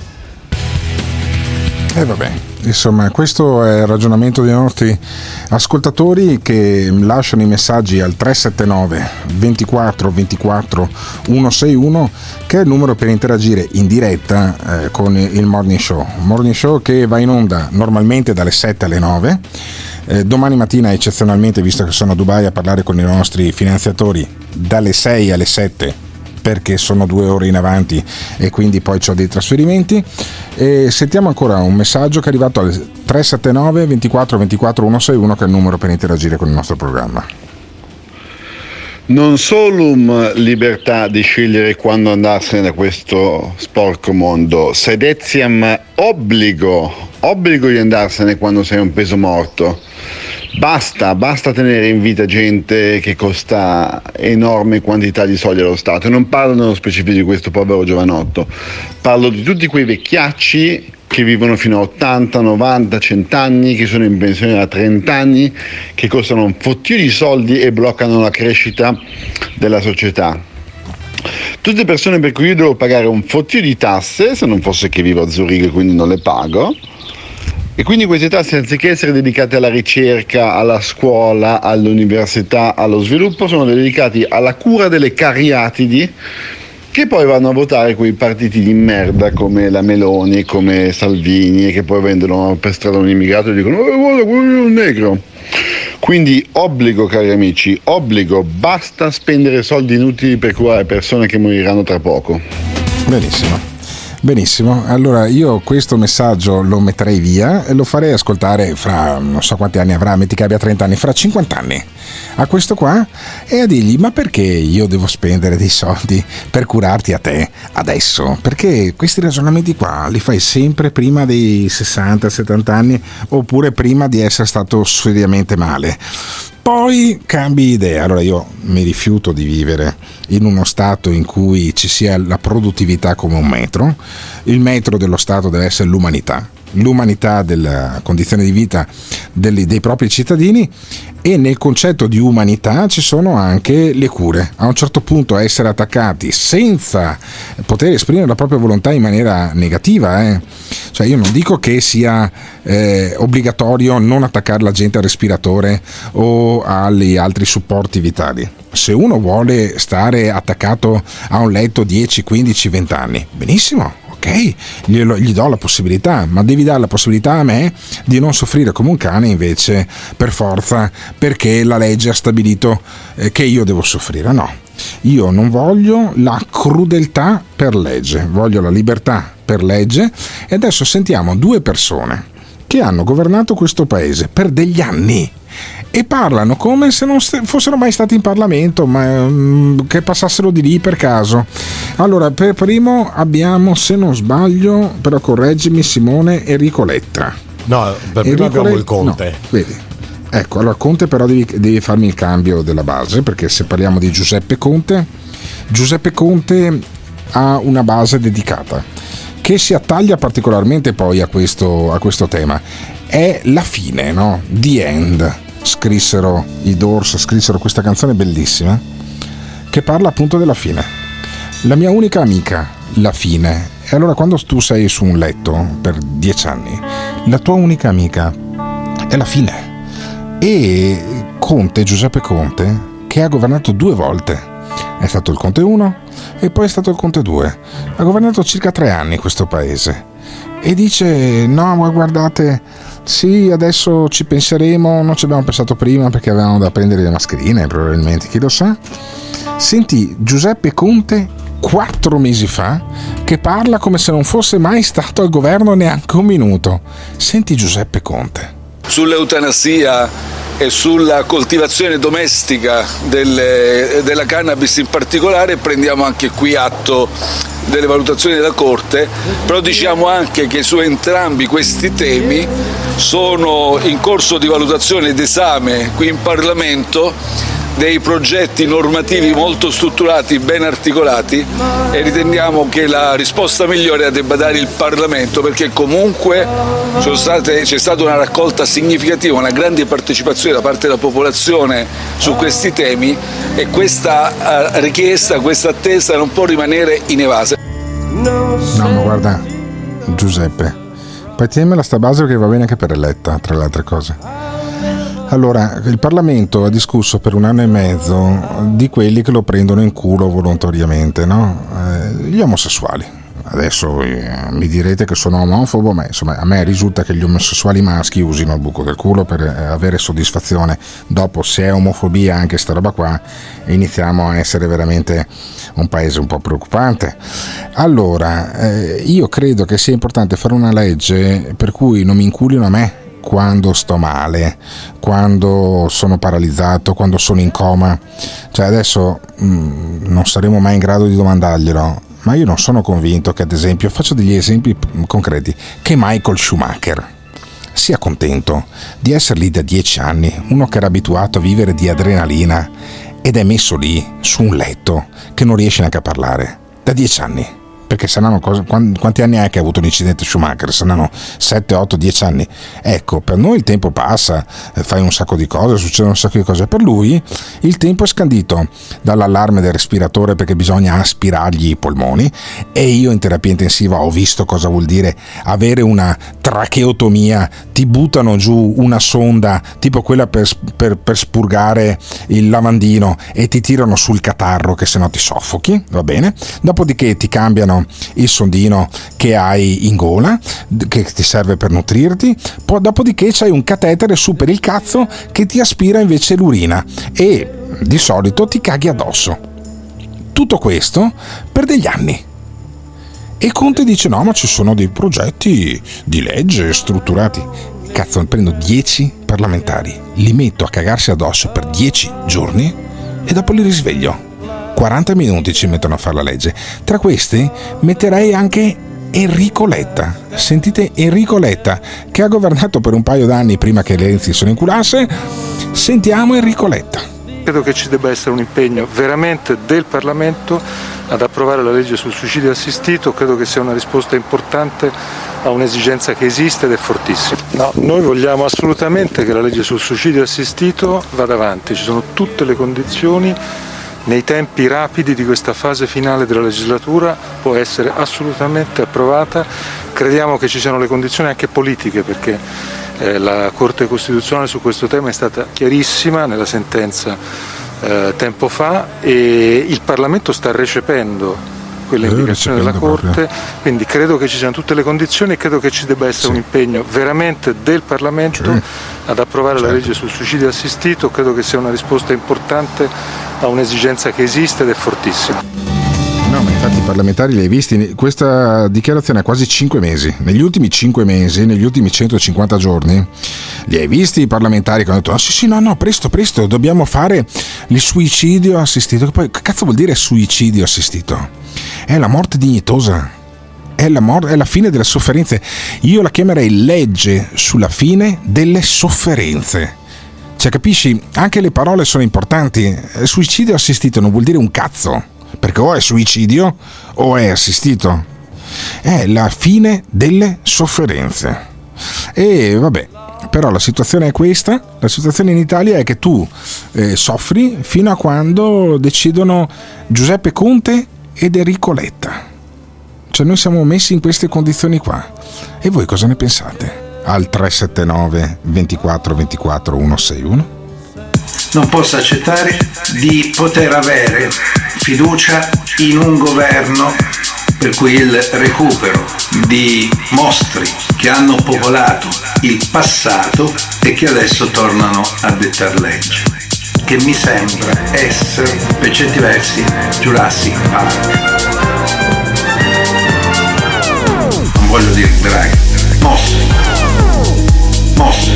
E vabbè, insomma, questo è il ragionamento dei nostri ascoltatori che lasciano i messaggi al 379 24 24 161 che è il numero per interagire in diretta eh, con il Morning Show. Morning Show che va in onda normalmente dalle 7 alle 9. Eh, domani mattina eccezionalmente, visto che sono a Dubai a parlare con i nostri finanziatori, dalle 6 alle 7 perché sono due ore in avanti e quindi poi ho dei trasferimenti. E sentiamo ancora un messaggio che è arrivato al 379 24 24 161 che è il numero per interagire con il nostro programma. Non solum libertà di scegliere quando andarsene da questo sporco mondo, sedetiam obbligo, obbligo di andarsene quando sei un peso morto. Basta, basta tenere in vita gente che costa enormi quantità di soldi allo Stato. E non parlo nello specifico di questo povero giovanotto, parlo di tutti quei vecchiacci che vivono fino a 80, 90, 100 anni, che sono in pensione da 30 anni, che costano un fottio di soldi e bloccano la crescita della società. Tutte persone per cui io devo pagare un fottio di tasse, se non fosse che vivo a Zurigo e quindi non le pago, e quindi queste tasse, anziché essere dedicate alla ricerca, alla scuola, all'università, allo sviluppo, sono dedicate alla cura delle cariatidi che poi vanno a votare quei partiti di merda come la Meloni, come Salvini, che poi vendono per strada un immigrato e dicono oh, guarda, quello è un negro. Quindi obbligo, cari amici, obbligo, basta spendere soldi inutili per curare persone che moriranno tra poco. Benissimo. Benissimo, allora io questo messaggio lo metterei via e lo farei ascoltare fra non so quanti anni avrà, metti che abbia 30 anni, fra 50 anni a questo qua e a dirgli ma perché io devo spendere dei soldi per curarti a te adesso? Perché questi ragionamenti qua li fai sempre prima dei 60-70 anni oppure prima di essere stato seriamente male poi cambi idea. Allora io mi rifiuto di vivere in uno stato in cui ci sia la produttività come un metro. Il metro dello stato deve essere l'umanità. L'umanità della condizione di vita dei, dei propri cittadini e nel concetto di umanità ci sono anche le cure. A un certo punto essere attaccati senza poter esprimere la propria volontà in maniera negativa, eh. cioè io non dico che sia eh, obbligatorio non attaccare la gente al respiratore o agli altri supporti vitali. Se uno vuole stare attaccato a un letto 10, 15, 20 anni, benissimo, glielo, gli do la possibilità, ma devi dare la possibilità a me di non soffrire come un cane invece per forza perché la legge ha stabilito eh, che io devo soffrire. No, io non voglio la crudeltà per legge, voglio la libertà per legge e adesso sentiamo due persone che hanno governato questo paese per degli anni e parlano come se non fossero mai stati in Parlamento, ma um, che passassero di lì per caso. Allora, per primo abbiamo, se non sbaglio, però correggimi Simone, Enrico Letta. No, per primo Enrico abbiamo Le... il Conte. No, vedi. Ecco, allora Conte però devi, devi farmi il cambio della base, perché se parliamo di Giuseppe Conte, Giuseppe Conte ha una base dedicata che si attaglia particolarmente poi a questo, a questo tema. È la fine, no? The End scrissero i Doors, scrissero questa canzone bellissima che parla appunto della fine. La mia unica amica, la fine. E allora quando tu sei su un letto per dieci anni, la tua unica amica è la fine. E Conte, Giuseppe Conte, che ha governato due volte, è stato il Conte 1 e poi è stato il Conte 2. Ha governato circa tre anni questo paese. E dice, no, ma guardate, sì, adesso ci penseremo, non ci abbiamo pensato prima perché avevamo da prendere le mascherine, probabilmente, chi lo sa. Senti Giuseppe Conte quattro mesi fa che parla come se non fosse mai stato al governo neanche un minuto. Senti Giuseppe Conte. Sull'eutanasia e sulla coltivazione domestica delle, della cannabis in particolare prendiamo anche qui atto delle valutazioni della Corte, però diciamo anche che su entrambi questi temi sono in corso di valutazione ed esame qui in Parlamento dei progetti normativi molto strutturati, ben articolati e che la risposta migliore la debba dare il Parlamento perché comunque state, c'è stata una raccolta significativa, una grande partecipazione da parte della popolazione su questi temi e questa eh, richiesta, questa attesa non può rimanere inevasa. No, ma guarda, Giuseppe, partiamo sta base perché va bene anche per eletta, tra le altre cose. Allora, il Parlamento ha discusso per un anno e mezzo di quelli che lo prendono in culo volontariamente, no? eh, gli omosessuali. Adesso eh, mi direte che sono omofobo, ma insomma a me risulta che gli omosessuali maschi usino il buco del culo per eh, avere soddisfazione. Dopo, se è omofobia anche sta roba qua, iniziamo a essere veramente un paese un po' preoccupante. Allora, eh, io credo che sia importante fare una legge per cui non mi inculino a me quando sto male, quando sono paralizzato, quando sono in coma. Cioè adesso mh, mm, non saremo mai in grado di domandarglielo, ma io non sono convinto che ad esempio, faccio degli esempi concreti, che Michael Schumacher sia contento di essere lì da dieci anni, uno che era abituato a vivere di adrenalina ed è messo lì su un letto che non riesce neanche a parlare, da dieci anni perché saranno cose, quanti anni è che ha avuto l'incidente Schumacher? Saranno 7, 8, 10 anni. Ecco, per noi il tempo passa, eh, fai un sacco di cose, succedono un sacco di cose. Per lui il tempo è scandito dall'allarme del respiratore perché bisogna aspirargli i polmoni e io in terapia intensiva ho visto cosa vuol dire avere una tracheotomia, ti buttano giù una sonda tipo quella per, per, per spurgare il lavandino e ti tirano sul catarro che se no ti soffochi, va bene? Dopodiché ti cambiano il sondino che hai in gola, che ti serve per nutrirti, poi dopodiché c'hai un catetere su per il cazzo che ti aspira invece l'urina e di solito ti caghi addosso. Tutto questo per degli anni. E Conte dice no, ma ci sono dei progetti di legge strutturati. Cazzo, prendo 10 parlamentari, li metto a cagarsi addosso per 10 giorni e dopo li risveglio 40 minuti ci mettono a fare la legge. Tra questi metterei anche Enrico Letta. Sentite Enrico Letta, che ha governato per un paio d'anni prima che Renzi se ne inculasse. Sentiamo Enrico Letta. credo che ci debba essere un impegno veramente del Parlamento ad approvare la legge sul suicidio assistito, credo che sia una risposta importante a un'esigenza che esiste ed è fortissima. No, noi vogliamo assolutamente che la legge sul suicidio assistito vada avanti, ci sono tutte le condizioni nei tempi rapidi di questa fase finale della legislatura può essere assolutamente approvata. Crediamo che ci siano le condizioni anche politiche perché eh, la Corte Costituzionale su questo tema è stata chiarissima nella sentenza eh, tempo fa e il Parlamento sta recependo quelle indicazioni della Corte, proprio. quindi credo che ci siano tutte le condizioni e credo che ci debba essere sì. un impegno veramente del Parlamento sì. ad approvare certo. la legge sul suicidio assistito, credo che sia una risposta importante a un'esigenza che esiste ed è fortissima. Parlamentari li hai visti, questa dichiarazione ha quasi 5 mesi, negli ultimi 5 mesi, negli ultimi 150 giorni, li hai visti i parlamentari che hanno detto, oh, sì sì no no, presto presto, dobbiamo fare il suicidio assistito, che poi che cazzo vuol dire suicidio assistito? È la morte dignitosa, è la, mor- è la fine delle sofferenze, io la chiamerei legge sulla fine delle sofferenze. Cioè, capisci? Anche le parole sono importanti. Suicidio assistito non vuol dire un cazzo perché o è suicidio o è assistito. È la fine delle sofferenze. E vabbè, però la situazione è questa, la situazione in Italia è che tu eh, soffri fino a quando decidono Giuseppe Conte ed Enrico Letta. Cioè noi siamo messi in queste condizioni qua. E voi cosa ne pensate? Al 379 24 24 161? Non posso accettare di poter avere fiducia in un governo per cui il recupero di mostri che hanno popolato il passato e che adesso tornano a dettar legge, che mi sembra essere, per certi versi, Jurassic Park. Non voglio dire mostri, mostri, mostri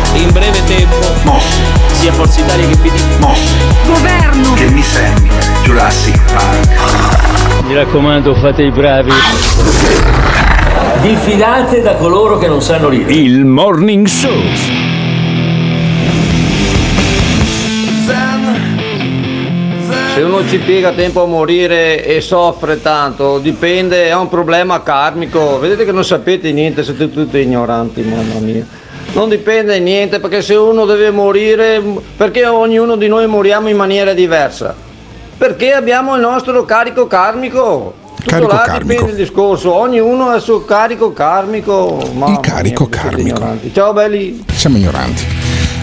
in breve tempo Mostri. sia Forza Italia che PD Mostri. Governo. Che mi sembra Jurassic Park. Mi raccomando fate i bravi. Diffidate da coloro che non sanno ridere. Il morning show. Se uno ci piega tempo a morire e soffre tanto, dipende, è un problema karmico. Vedete che non sapete niente, siete tutti ignoranti, mamma mia non dipende da niente perché se uno deve morire, perché ognuno di noi moriamo in maniera diversa? Perché abbiamo il nostro carico karmico. Tutto carico là karmico. dipende il discorso, ognuno ha il suo carico karmico. il carico mia, karmico. Ciao belli. Siamo ignoranti.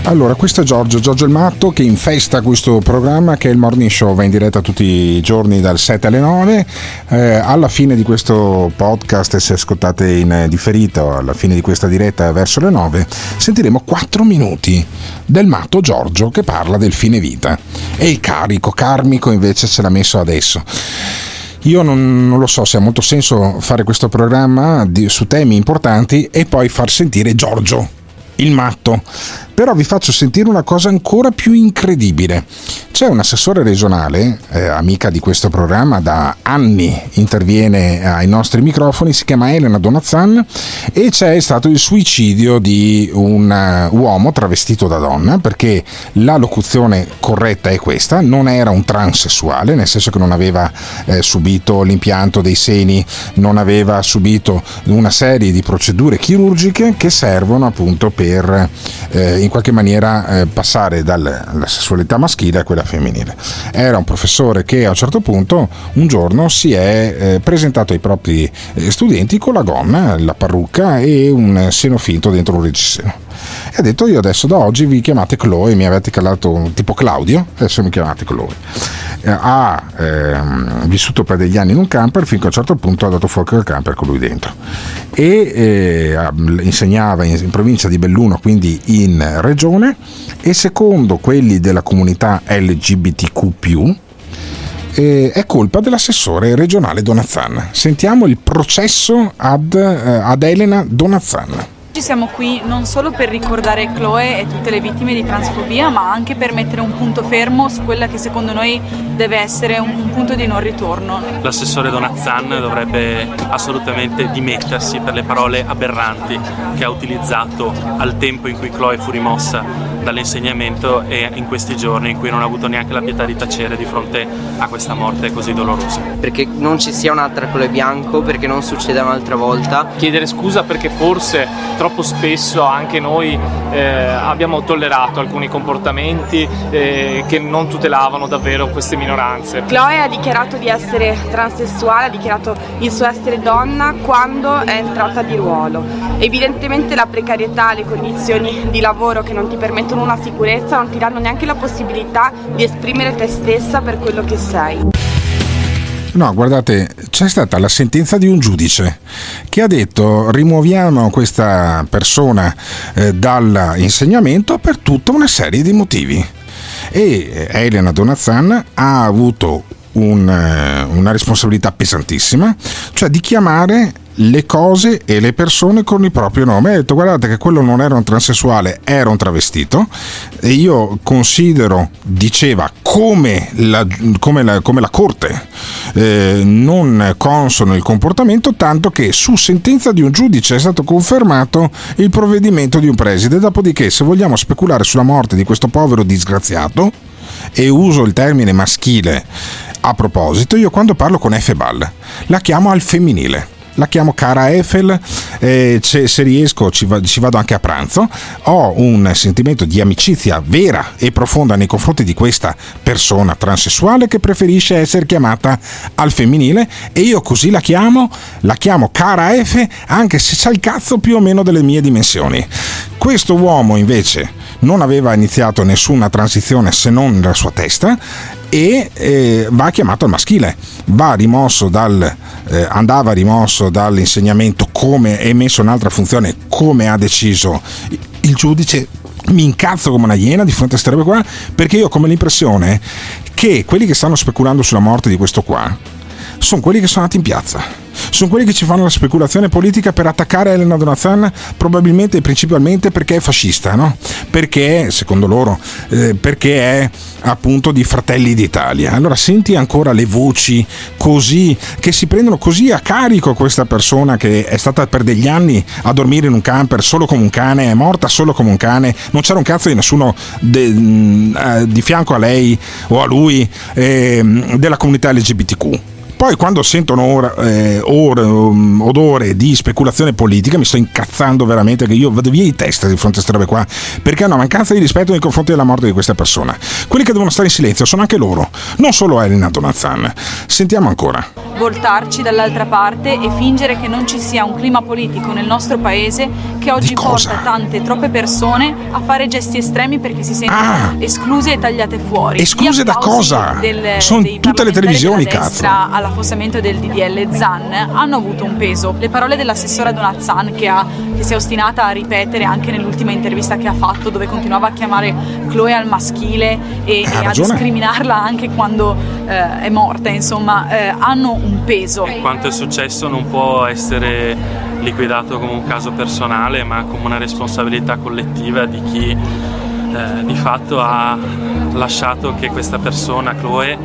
Allora, questo è Giorgio, Giorgio il Matto che infesta questo programma che è il Morning Show, va in diretta tutti i giorni dal 7 alle 9. Eh, alla fine di questo podcast, se ascoltate in differita alla fine di questa diretta verso le 9, sentiremo 4 minuti del Matto Giorgio che parla del fine vita. E il carico karmico invece ce l'ha messo adesso. Io non, non, lo so se ha molto senso fare questo programma di, su temi importanti e poi far sentire Giorgio, il matto, però vi faccio sentire una cosa ancora più incredibile. C'è un assessore regionale, eh, amica di questo programma, da anni interviene ai nostri microfoni, si chiama Elena Donazzan e c'è stato il suicidio di un uh, uomo travestito da donna, perché la locuzione corretta è questa, non era un transessuale, nel senso che non aveva eh, subito l'impianto dei seni, non aveva subito una serie di procedure chirurgiche che servono appunto per eh, in qualche maniera eh, passare dalla sessualità maschile a quella femminile. Era un professore che a un certo punto un giorno si è eh, presentato ai propri eh, studenti con la gonna, la parrucca e un seno finto dentro un reggiseno. E ha detto io adesso da oggi vi chiamate Chloe, mi avete chiamato tipo Claudio, adesso mi chiamate Chloe. Eh, ha ehm, vissuto per degli anni in un camper finché a un certo punto ha dato fuoco al camper con lui dentro e eh, insegnava in, in provincia di Belluno, quindi in regione e secondo quelli della comunità LGBTQ eh, è colpa dell'assessore regionale Donazzan. Sentiamo il processo ad, eh, ad Elena Donazzan. Oggi siamo qui non solo per ricordare Chloe e tutte le vittime di transfobia, ma anche per mettere un punto fermo su quella che secondo noi deve essere un punto di non ritorno. L'assessore Donazzan dovrebbe assolutamente dimettersi per le parole aberranti che ha utilizzato al tempo in cui Chloe fu rimossa dall'insegnamento e in questi giorni in cui non ha avuto neanche la pietà di tacere di fronte a questa morte così dolorosa. Perché non ci sia un'altra colore bianco, perché non succeda un'altra volta. Chiedere scusa perché forse troppo spesso anche noi eh, abbiamo tollerato alcuni comportamenti eh, che non tutelavano davvero queste minoranze. Chloe ha dichiarato di essere transessuale, ha dichiarato il suo essere donna quando è entrata di ruolo. Evidentemente la precarietà, le condizioni di lavoro che non ti permettono una sicurezza, non ti danno neanche la possibilità di esprimere te stessa per quello che sei. No, guardate, c'è stata la sentenza di un giudice che ha detto rimuoviamo questa persona eh, dall'insegnamento per tutta una serie di motivi. E eh, Elena Donazzan ha avuto un, eh, una responsabilità pesantissima, cioè di chiamare le cose e le persone con il proprio nome. Ha detto guardate che quello non era un transessuale, era un travestito e io considero, diceva, come la, come la, come la Corte eh, non consono il comportamento, tanto che su sentenza di un giudice è stato confermato il provvedimento di un preside. Dopodiché, se vogliamo speculare sulla morte di questo povero disgraziato, e uso il termine maschile a proposito, io quando parlo con Efebal la chiamo al femminile la chiamo cara Eiffel, eh, se riesco ci, va, ci, vado anche a pranzo, ho un sentimento di amicizia vera e profonda nei confronti di questa persona transessuale che preferisce essere chiamata al femminile e io così la chiamo, la chiamo cara F anche se c'ha il cazzo più o meno delle mie dimensioni. Questo uomo invece non aveva iniziato nessuna transizione se non nella sua testa e eh, va chiamato al maschile, va rimosso dal, eh, andava rimosso dall'insegnamento come è messo in altra funzione, come ha deciso il giudice. Mi incazzo come una iena di fronte a queste robe qua perché io ho come l'impressione che quelli che stanno speculando sulla morte di questo qua sono quelli che sono andati in piazza sono quelli che ci fanno la speculazione politica per attaccare Elena Donazan probabilmente e principalmente perché è fascista, no? perché secondo loro eh, perché è appunto di Fratelli d'Italia. Allora senti ancora le voci così che si prendono così a carico questa persona che è stata per degli anni a dormire in un camper solo come un cane, è morta solo come un cane, non c'era un cazzo di nessuno de, mm, eh, di fianco a lei o a lui eh, della comunità LGBTQ poi quando sentono ora, eh, or, um, odore di speculazione politica mi sto incazzando veramente che io vado via di testa di fronte a queste robe qua, perché hanno mancanza di rispetto nei confronti della morte di questa persona. Quelli che devono stare in silenzio sono anche loro, non solo Elena Donazan. Sentiamo ancora. Voltarci dall'altra parte e fingere che non ci sia un clima politico nel nostro paese che oggi porta tante, troppe persone a fare gesti estremi perché si sentono ah. escluse e tagliate fuori. Escluse da cosa? Del, sono tutte le televisioni, cazzo. Alla all'affossamento del DDL Zan hanno avuto un peso. Le parole dell'assessora Donat che, ha, che si è ostinata a ripetere anche nell'ultima intervista che ha fatto dove continuava a chiamare Chloe al maschile e, e a discriminarla anche quando eh, è morta, insomma, eh, hanno un peso. Quanto è successo non può essere liquidato come un caso personale ma come una responsabilità collettiva di chi eh, di fatto ha lasciato che questa persona, Chloe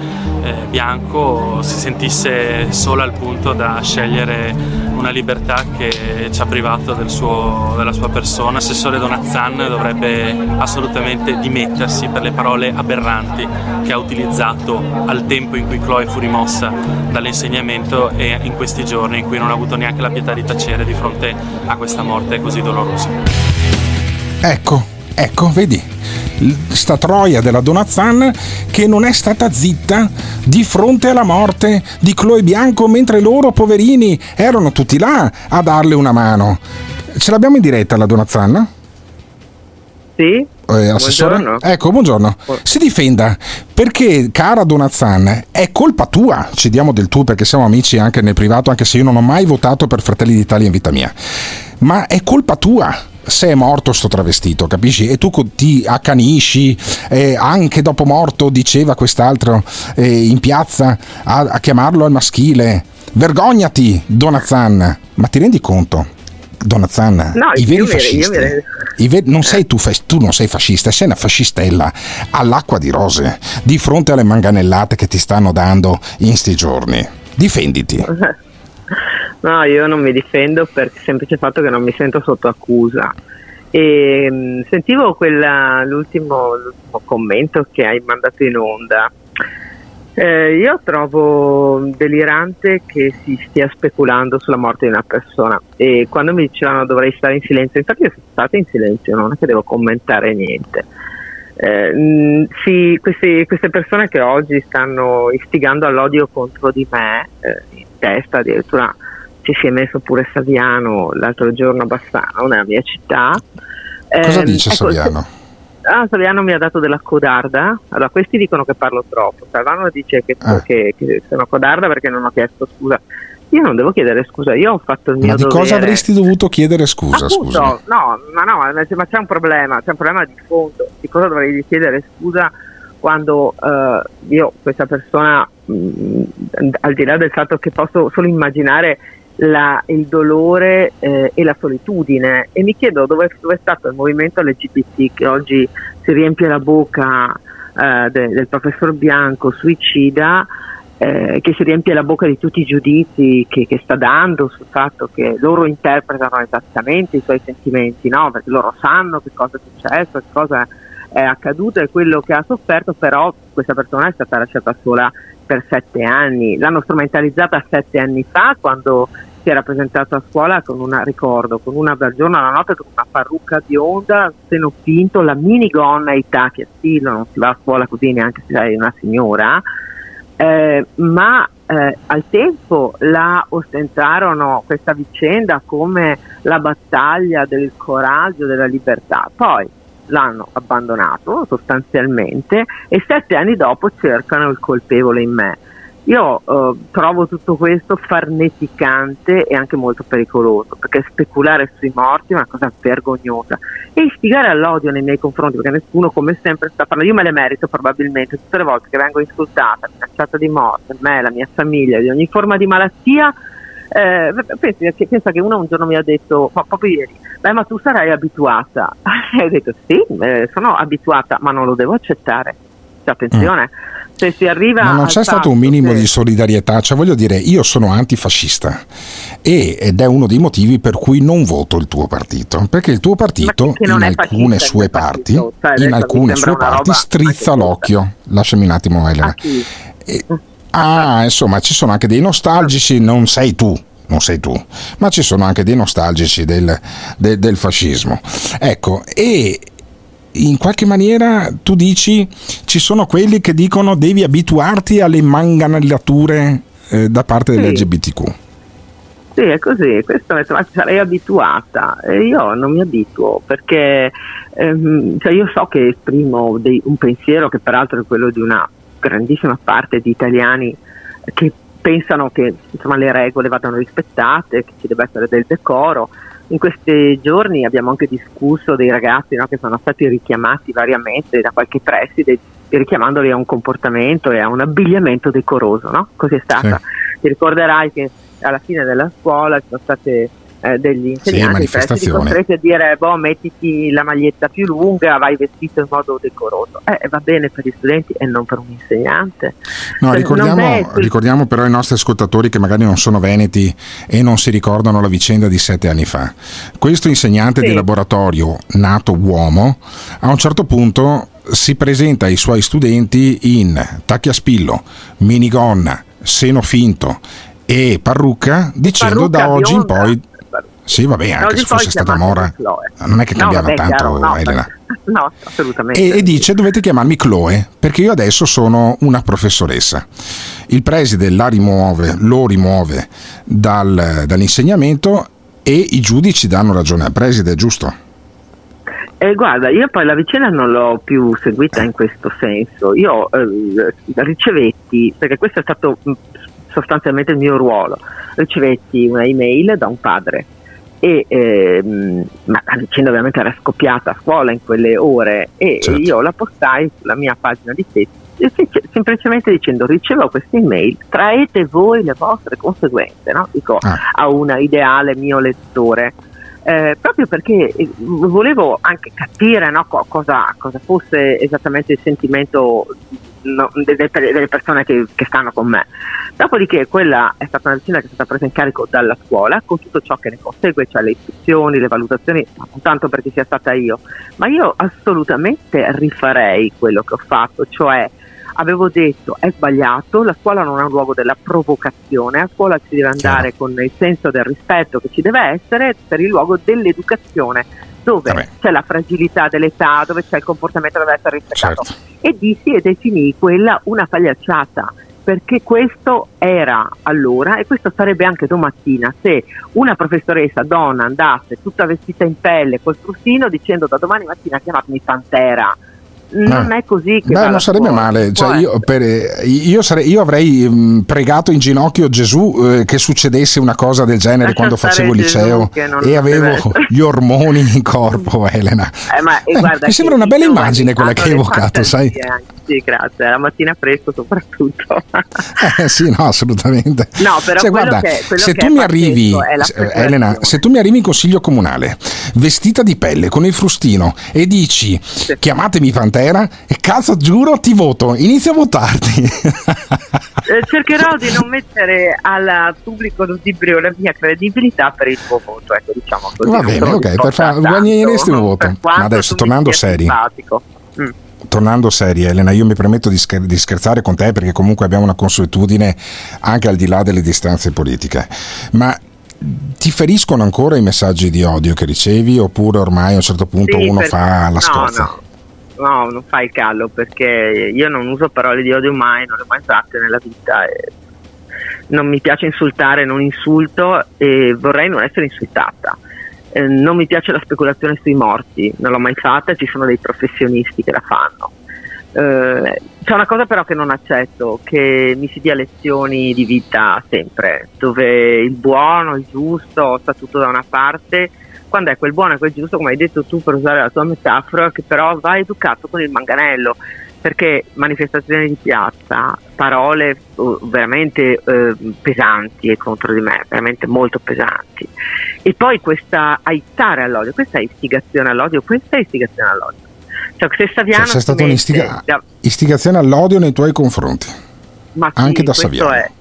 eh, Bianco, si sentisse sola al punto da scegliere una libertà che ci ha privato del suo, della sua persona. L'assessore Donazzan dovrebbe assolutamente dimettersi per le parole aberranti che ha utilizzato al tempo in cui Chloe fu rimossa dall'insegnamento e in questi giorni in cui non ha avuto neanche la pietà di tacere di fronte a questa morte così dolorosa. Ecco, ecco, vedi, sta troia della Donazan che non è stata zitta di fronte alla morte di Chloe Bianco mentre loro poverini erano tutti là a darle una mano. Ce l'abbiamo in diretta la Donazan? Sì. Eh, assessore? Buongiorno. Ecco, buongiorno. Si difenda perché, cara Donazan, è colpa tua. Ci diamo del tu perché siamo amici anche nel privato, anche se io non ho mai votato per Fratelli d'Italia in vita mia. Ma è colpa tua se è morto sto travestito, capisci? E tu ti accanisci, eh, anche dopo morto diceva quest'altro eh, in piazza a, a chiamarlo al maschile. Vergognati, Donazan! Ma ti rendi conto? Donazan, No, i veri fascisti, re- i ve- non sei tu, tu non sei fascista, sei una fascistella all'acqua di rose di fronte alle manganellate che ti stanno dando in sti giorni. Difenditi. No, io non mi difendo per il semplice fatto che non mi sento sotto accusa. E, mh, sentivo quella- l'ultimo, l'ultimo commento che hai mandato in onda. Eh, io trovo delirante che si stia speculando sulla morte di una persona e quando mi dicevano dovrei stare in silenzio, infatti io sono stata in silenzio, non è che devo commentare niente. Eh, mh, sì, questi- queste persone che oggi stanno istigando all'odio contro di me, eh, in testa addirittura ci si è messo pure Saviano l'altro giorno a Bassano, nella mia città. Cosa Ehm, dice ecco, Saviano? Ah, Saviano mi ha dato della codarda. Allora, questi dicono che parlo troppo. Saviano dice che, Ah. che- che sono codarda perché non ho chiesto scusa. Io non devo chiedere scusa, io ho fatto il mio Ma di dovere. cosa avresti dovuto chiedere scusa? Appunto, Scusa. no, ma no, ma c'è- ma c'è un problema, c'è un problema di fondo. Di cosa dovrei chiedere scusa quando eh, io, questa persona, mh, al di là del fatto che posso solo immaginare la- il dolore eh, e la solitudine, e mi chiedo dove, dove è stato il movimento LGBT che oggi si riempie la bocca eh, de- del professor Bianco, suicida, eh, che si riempie la bocca di tutti i giudizi che, che sta dando sul fatto che loro interpretano esattamente i suoi sentimenti, no? perché loro sanno che cosa è successo, che cosa è accaduto e quello che ha sofferto, però questa persona è stata lasciata sola per sette anni. L'hanno strumentalizzata sette anni fa quando si era presentato a scuola con una, ricordo, con una dal giorno alla notte con una parrucca bionda, seno finto, la minigonna e i tacchi a stilo, non si va a scuola così neanche se sei una signora, eh, ma eh, al tempo la ostentarono questa vicenda come la battaglia del coraggio, della libertà. Poi l'hanno abbandonato sostanzialmente e sette anni dopo cercano il colpevole in me. Io eh, trovo tutto questo farneticante e anche molto pericoloso, perché speculare sui morti è una cosa vergognosa e istigare all'odio nei miei confronti, perché nessuno come sempre sta parlando, io me le merito probabilmente tutte le volte che vengo insultata, minacciata di morte, me, la mia famiglia, di ogni forma di malattia, eh, pensi che, pensa che uno un giorno mi ha detto, ma proprio ieri, beh ma tu sarai abituata. e ho detto sì, eh, sono abituata, ma non lo devo accettare. Cioè, attenzione, se si arriva Ma non c'è stato un minimo che- di solidarietà, cioè voglio dire, io sono antifascista e, ed è uno dei motivi per cui non voto il tuo partito, perché il tuo partito in alcune fascista, sue parti, cioè, in alcune sue parti strizza l'occhio. Lasciami un attimo Elena. Ah, insomma, ci sono anche dei nostalgici, non sei tu. Non sei tu, ma ci sono anche dei nostalgici del, del- del fascismo. Ecco, e in qualche maniera tu dici ci sono quelli che dicono devi abituarti alle manganellature eh, da parte Sì. dell'LGBTQ. Sì, è così, questo è- ma sarei abituata e io non mi abituo perché ehm, cioè io so che esprimo dei- un pensiero che peraltro è quello di una grandissima parte di italiani che pensano che insomma, le regole vadano rispettate, che ci debba essere del decoro. In questi giorni abbiamo anche discusso dei ragazzi no, che sono stati richiamati variamente da qualche preside richiamandoli a un comportamento e a un abbigliamento decoroso, no? Così è stata. Ti ricorderai che alla fine della scuola ci sono state eh, degli insegnanti manifestazioni. presidi costretti a dire boh mettiti la maglietta più lunga, vai vestito in modo decoroso. Eh, va bene per gli studenti e non per un insegnante. No, Cioè, ricordiamo, è ricordiamo però ai nostri ascoltatori che magari non sono veneti e non si ricordano la vicenda di sette anni fa. Questo insegnante Sì. di laboratorio, nato uomo, a un certo punto si presenta ai suoi studenti in tacchi a spillo, minigonna, seno finto e parrucca, dicendo Parrucca da oggi in bionda. poi... Sì, vabbè, Da anche oggi se fosse stata Mora, non è che No, cambiava vabbè, tanto, no, Elena. No, assolutamente. E, e dice dovete chiamarmi Chloe perché io adesso sono una professoressa. Il preside la rimuove, lo rimuove dal- dall'insegnamento e i giudici danno ragione al preside, giusto? Eh, guarda, io poi la vicenda non l'ho più seguita in questo senso. Io eh, ricevetti, perché questo è stato mm, sostanzialmente il mio ruolo, ricevetti una email da un padre e ehm, ma la vicenda ovviamente era scoppiata a scuola in quelle ore e certo. io la postai sulla mia pagina di Facebook semplicemente dicendo ricevo questa email traete voi le vostre conseguenze no? Dico, ah. a un ideale mio lettore eh, proprio perché eh, volevo anche capire no, cosa, cosa, fosse esattamente il sentimento no, delle, delle, persone che, che, stanno con me. Dopodiché quella è stata una decisione che è stata presa in carico dalla scuola con tutto ciò che ne consegue, cioè le istruzioni, le valutazioni, tanto perché sia stata io, ma io assolutamente rifarei quello che ho fatto, cioè avevo detto è sbagliato, la scuola non è un luogo della provocazione, a scuola si deve andare Chiaro. con il senso del rispetto che ci deve essere per il luogo dell'educazione dove Vabbè. c'è la fragilità dell'età, dove c'è il comportamento che deve essere rispettato. Certo. E dissi e definì quella una pagliacciata perché questo era allora e questo sarebbe anche domattina se una professoressa donna andasse tutta vestita in pelle col frustino dicendo da domani mattina chiamatemi Pantera non eh. è così che Beh, non sarebbe fuori. male. Cioè, io, per, io, sarei, io, avrei mh, pregato in ginocchio Gesù eh, che succedesse una cosa del genere Lascia quando facevo il liceo e avevo gli ormoni in corpo Elena. Eh, ma, eh, guarda, mi sembra una bella immagine quella che hai evocato sai. sì grazie la mattina fresco soprattutto. Eh, sì no assolutamente. No però cioè, guarda che, se tu mi arrivi Elena se tu mi arrivi in consiglio comunale vestita di pelle con il frustino e dici sì. chiamatemi Pantera era e cazzo giuro ti voto, inizia a votarti. Eh, cercherò di non mettere al pubblico ludibrio la mia credibilità per il tuo voto, ecco diciamo così. Va bene, ok, per fa- guadagneresti un voto. Ma adesso tornando seri. Mm. Tornando seri, Elena, io mi permetto di, scher- di, scherzare con te perché comunque abbiamo una consuetudine anche al di là delle distanze politiche. Ma ti feriscono ancora i messaggi di odio che ricevi oppure ormai a un certo punto sì, uno fa la scorza? No, no no, non fai il callo perché io non uso parole di odio mai, non le ho mai usate nella vita. non mi piace insultare, non insulto e vorrei non essere insultata. Eh, non mi piace la speculazione sui morti, non l'ho mai fatta, ci sono dei professionisti che la fanno. Eh, c'è una cosa però che non accetto, che mi si dia lezioni di vita sempre, dove il buono, il giusto sta tutto da una parte quando è quel buono e quel giusto, come hai detto tu per usare la tua metafora, che però va educato con il manganello, perché manifestazioni di piazza, parole uh, veramente uh, pesanti contro di me, veramente molto pesanti. E poi questa aizzare all'odio, questa è istigazione all'odio, questa è istigazione all'odio. Cioè, se Saviano cioè, c'è stata un'istigazione all'odio nei tuoi confronti, ma anche sì, da Saviano. È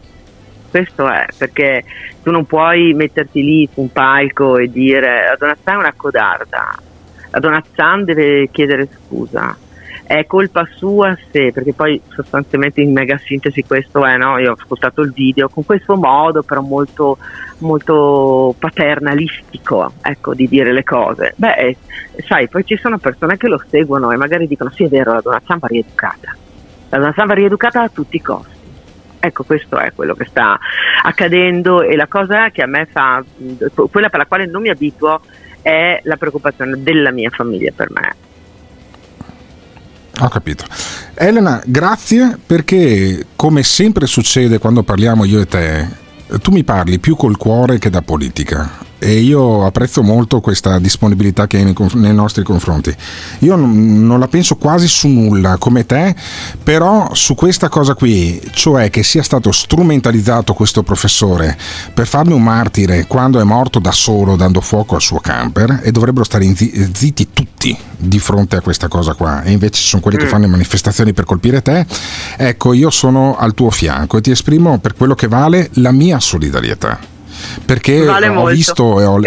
questo è, perché tu non puoi metterti lì su un palco e dire la Donazzan è una codarda, la Donazzan deve chiedere scusa, è colpa sua se, perché poi sostanzialmente in mega sintesi questo è, no? io ho ascoltato il video con questo modo però molto, molto paternalistico ecco, di dire le cose. Beh, sai, poi ci sono persone che lo seguono e magari dicono sì è vero, la Donazzan va rieducata, la Donazzan va rieducata a tutti i costi Ecco, questo è quello che sta accadendo e la cosa che a me fa, quella per la quale non mi abituo è la preoccupazione della mia famiglia per me. Ho capito. Elena, grazie perché come sempre succede quando parliamo io e te, tu mi parli più col cuore che da politica e io apprezzo molto questa disponibilità che hai nei, nei nostri confronti. Io non, non, la penso quasi su nulla come te, però su questa cosa qui, cioè che sia stato strumentalizzato questo professore per farmi un martire quando è morto da solo dando fuoco al suo camper e dovrebbero stare zitti tutti di fronte a questa cosa qua e invece ci sono quelli che mm. fanno le manifestazioni per colpire te, ecco io sono al tuo fianco e ti esprimo per quello che vale la mia solidarietà perché vale ho, visto e ho,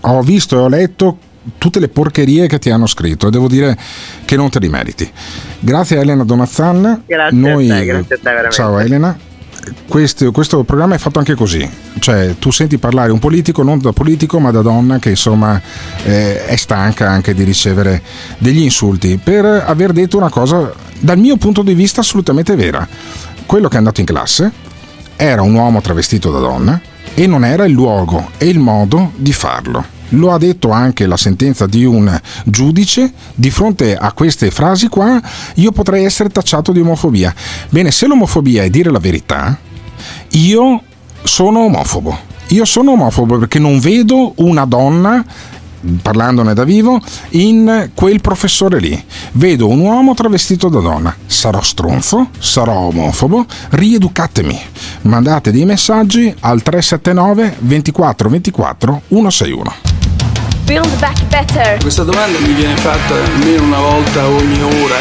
ho visto e ho letto tutte le porcherie che ti hanno scritto e devo dire che non te li meriti. Grazie a Elena Donazzan. Grazie Noi, a te, grazie a te veramente. Ciao Elena. Questo, questo, programma è fatto anche così, cioè tu senti parlare un politico non da politico ma da donna che insomma eh, è stanca anche di ricevere degli insulti per aver detto una cosa dal mio punto di vista assolutamente vera. Quello che è andato in classe era un uomo travestito da donna e non era il luogo e il modo di farlo. lo ha detto anche la sentenza di un giudice, di fronte a queste frasi qua io potrei essere tacciato di omofobia. Bene, se l'omofobia è dire la verità, io sono omofobo. Io sono omofobo perché non vedo una donna parlandone da vivo, in quel professore lì. Vedo un uomo travestito da donna. Sarò stronzo? Sarò omofobo? Rieducatemi. Mandate dei messaggi al 379 24 24 161. Build back better. Questa domanda mi viene fatta almeno una volta ogni ora.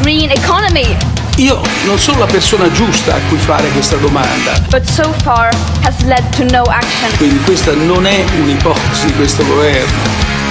Green economy. Io non sono la persona giusta a cui fare questa domanda. But so far has led to no action. Quindi questa non è un'ipotesi di questo governo.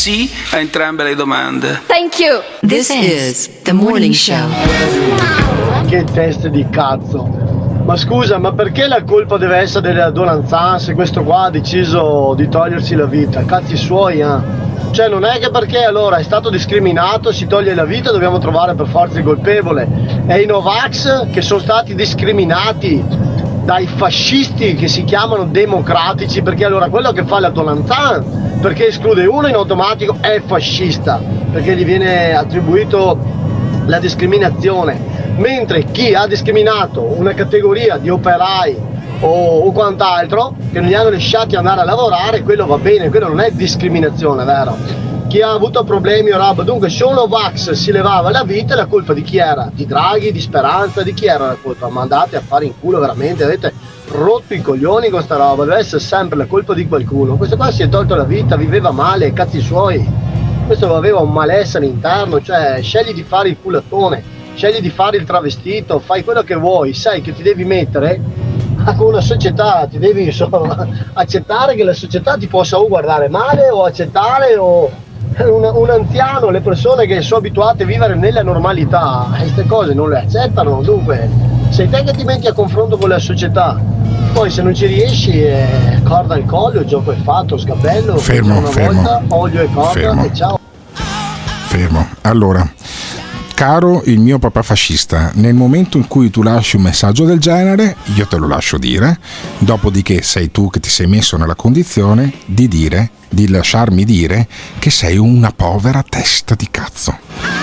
Sì a entrambe le domande. Thank you. This is the morning show. Che teste di cazzo. Ma scusa, ma perché la colpa deve essere della Donanzan se questo qua ha deciso di togliersi la vita? Cazzi suoi, eh? Cioè non è che perché allora è stato discriminato, si toglie la vita, dobbiamo trovare per forza il colpevole. È i Novax che sono stati discriminati dai fascisti che si chiamano democratici, perché allora quello che fa la Donanzan, perché esclude uno in automatico, è fascista, perché gli viene attribuito la discriminazione. Mentre chi ha discriminato una categoria di operai o, o, quant'altro che non gli hanno lasciati andare a lavorare, quello va bene, quello non è discriminazione, vero? Chi ha avuto problemi o roba, dunque solo Vax si levava la vita, la colpa di chi era? Di Draghi, di Speranza, di chi era la colpa? Ma andate a fare in culo veramente, avete rotto i coglioni con sta roba, deve essere sempre la colpa di qualcuno. Questo qua si è tolto la vita, viveva male, cazzi suoi. Questo aveva un malessere interno, cioè scegli di fare il culattone scegli di fare il travestito, fai quello che vuoi, sai che ti devi mettere con una società, ti devi insomma, accettare che la società ti possa o guardare male o accettare o un, un anziano, le persone che sono abituate a vivere nella normalità, queste cose non le accettano, dunque sei te che ti metti a confronto con la società. Poi se non ci riesci, eh, corda al collo, gioco è fatto, sgabello, fermo, una fermo, volta, olio e corda fermo. e ciao. Fermo. Allora, caro il mio papà fascista, nel momento in cui tu lasci un messaggio del genere, io te lo lascio dire, dopodiché sei tu che ti sei messo nella condizione di dire, di lasciarmi dire che sei una povera testa di cazzo.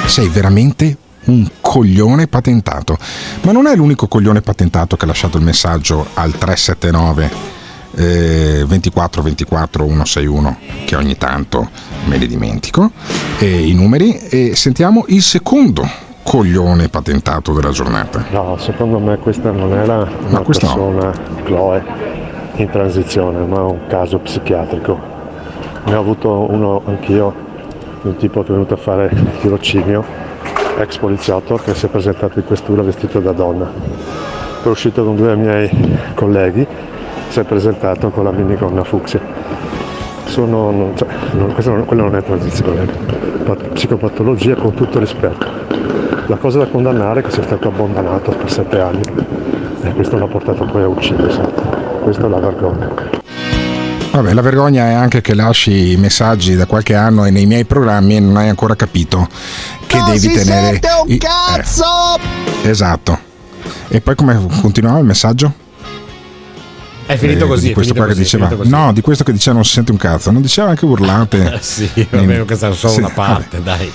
Sei veramente un coglione patentato. Ma non è l'unico coglione patentato che ha lasciato il messaggio al 379 eh, 24 24 161 che ogni tanto me ne dimentico. E i numeri e sentiamo il secondo coglione patentato della giornata. No secondo me questa non era una persona no. Chloe in transizione ma un caso psichiatrico. Ne ho avuto uno anch'io un tipo che è venuto a fare tirocinio ex poliziotto che si è presentato in questura vestito da donna. È uscito con due miei colleghi si è presentato con la minigonna fucsia. Sono, non, cioè, non, non, quella non è transizione, psicopatologia con tutto rispetto. La cosa da condannare è che sia stato abbandonato per sette anni e questo l'ha portato poi a uccidersi. Questa è la vergogna. Vabbè, la vergogna è anche che lasci i messaggi da qualche anno e nei miei programmi e non hai ancora capito che non devi si tenere. Sente un i- cazzo! eh, esatto. E poi come continuava il messaggio? È finito Eh, così. Di questo così, diceva, no, di questo che diceva non si sente un cazzo, non diceva anche urlate. sì, va bene, questa è solo Sì, una parte, dai.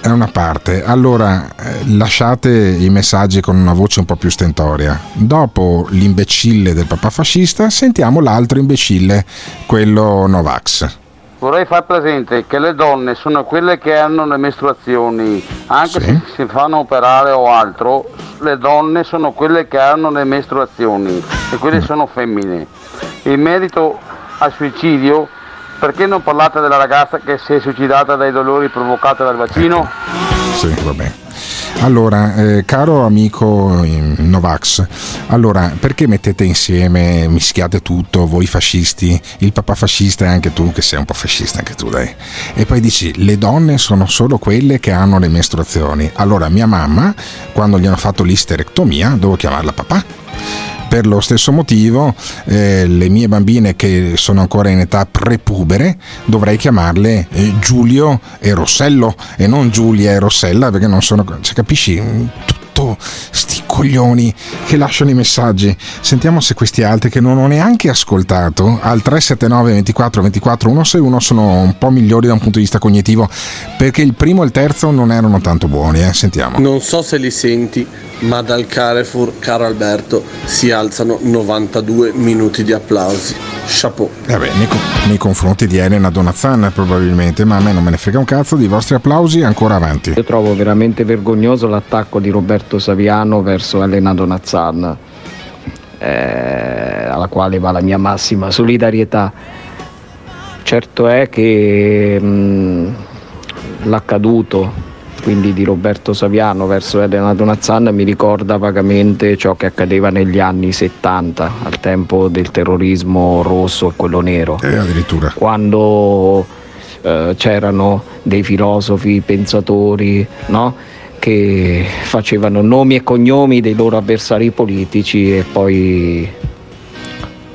È una parte. Allora, eh, lasciate i messaggi con una voce un po' più stentoria. Dopo l'imbecille del papà fascista, sentiamo l'altro imbecille, quello Novax. Vorrei far presente che le donne sono quelle che hanno le mestruazioni, anche se si fanno operare o altro, le donne sono quelle che hanno le mestruazioni e quelle sono femmine. In merito al suicidio, perché non parlate della ragazza che si è suicidata dai dolori provocati dal vaccino? Sì, va bene. Allora, eh, caro amico Novax, allora perché mettete insieme, mischiate tutto, voi fascisti, il papà fascista e anche tu che sei un po' fascista anche tu, dai. E poi dici, le donne sono solo quelle che hanno le mestruazioni. Allora, mia mamma, quando gli hanno fatto l'isterectomia, devo chiamarla papà per lo stesso motivo eh, le mie bambine che sono ancora in età prepubere dovrei chiamarle eh, Giulio e Rossello e non Giulia e Rossella perché non sono cioè, capisci tutto sti coglioni che lasciano i messaggi sentiamo se questi altri che non ho neanche ascoltato al 379 24 24 161 sono un po' migliori da un punto di vista cognitivo perché il primo e il terzo non erano tanto buoni eh? sentiamo non so se li senti ma dal Carrefour, caro Alberto, si alzano 92 minuti di applausi. Chapeau. Vabbè, nei, nei, confronti di Elena Donazzan probabilmente, ma a me non me ne frega un cazzo dei vostri applausi ancora avanti. Io trovo veramente vergognoso l'attacco di Roberto Saviano verso Elena Donazzan, eh, alla quale va la mia massima solidarietà. Certo è che mh, mm, l'accaduto quindi di Roberto Saviano verso Elena Donazzan mi ricorda vagamente ciò che accadeva negli anni 70 al tempo del terrorismo rosso e quello nero. Eh, addirittura. Quando eh, c'erano dei filosofi, pensatori, no? che facevano nomi e cognomi dei loro avversari politici e poi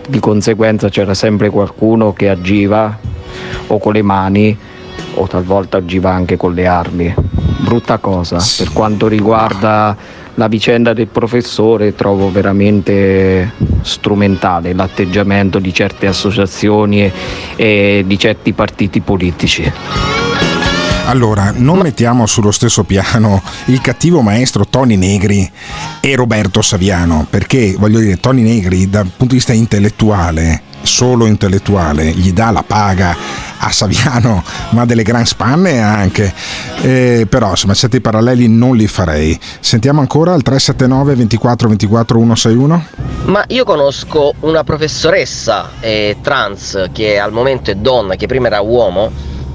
di conseguenza c'era sempre qualcuno che agiva o con le mani o talvolta agiva anche con le armi brutta cosa. Sì. Per quanto riguarda la vicenda del professore trovo veramente strumentale l'atteggiamento di certe associazioni e, e di certi partiti politici. Allora, non mettiamo sullo stesso piano il cattivo maestro Tony Negri e Roberto Saviano, perché voglio dire, Tony Negri dal punto di vista intellettuale solo intellettuale, gli dà la paga a Saviano, ma delle gran spanne anche. Eh, però insomma certi paralleli non li farei. Sentiamo ancora il 379 24 24 161. Ma io conosco una professoressa eh, trans che al momento è donna, che prima era uomo,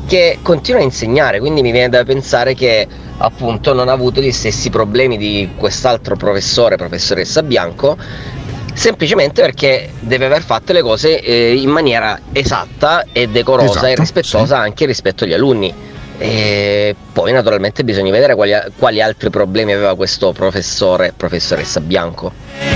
che continua a insegnare, quindi mi viene da pensare che appunto non ha avuto gli stessi problemi di quest'altro professore, professoressa Bianco, semplicemente perché deve aver fatto le cose eh, in maniera esatta e decorosa esatto, e rispettosa sì. anche rispetto agli alunni. E poi naturalmente bisogna vedere quali, quali altri problemi aveva questo professore, professoressa Bianco.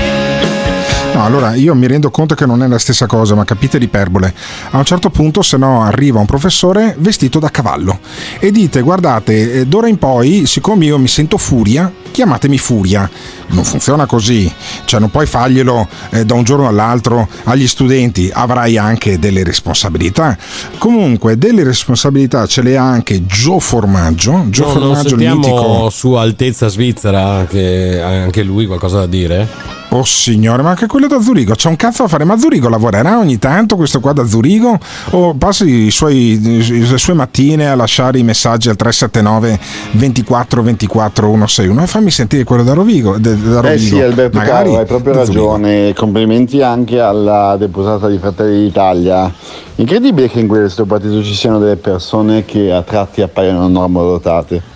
No, allora io mi rendo conto che non è la stessa cosa, ma capite l'iperbole. A un certo punto, se no, arriva un professore vestito da cavallo e dite: Guardate, eh, d'ora in poi, siccome io mi sento furia, chiamatemi furia. Non funziona così, cioè non puoi farglielo eh, da un giorno all'altro agli studenti, avrai anche delle responsabilità. Comunque, delle responsabilità ce le ha anche Gio Formaggio. Gio no, Formaggio, il mitico. Sua Altezza Svizzera, che anche lui qualcosa da dire? Oh signore, ma anche quello da Zurigo, c'è un cazzo da fare, ma Zurigo lavorerà ogni tanto questo qua da Zurigo o passa i suoi, le sue mattine a lasciare i messaggi al 379 24 24 161 e fammi sentire quello da Rovigo. Da Rovigo. Eh sì Alberto Magari Caro, hai proprio ragione, Zurigo. complimenti anche alla deputata di Fratelli d'Italia. Incredibile che in questo partito ci siano delle persone che a tratti appaiono normodotate.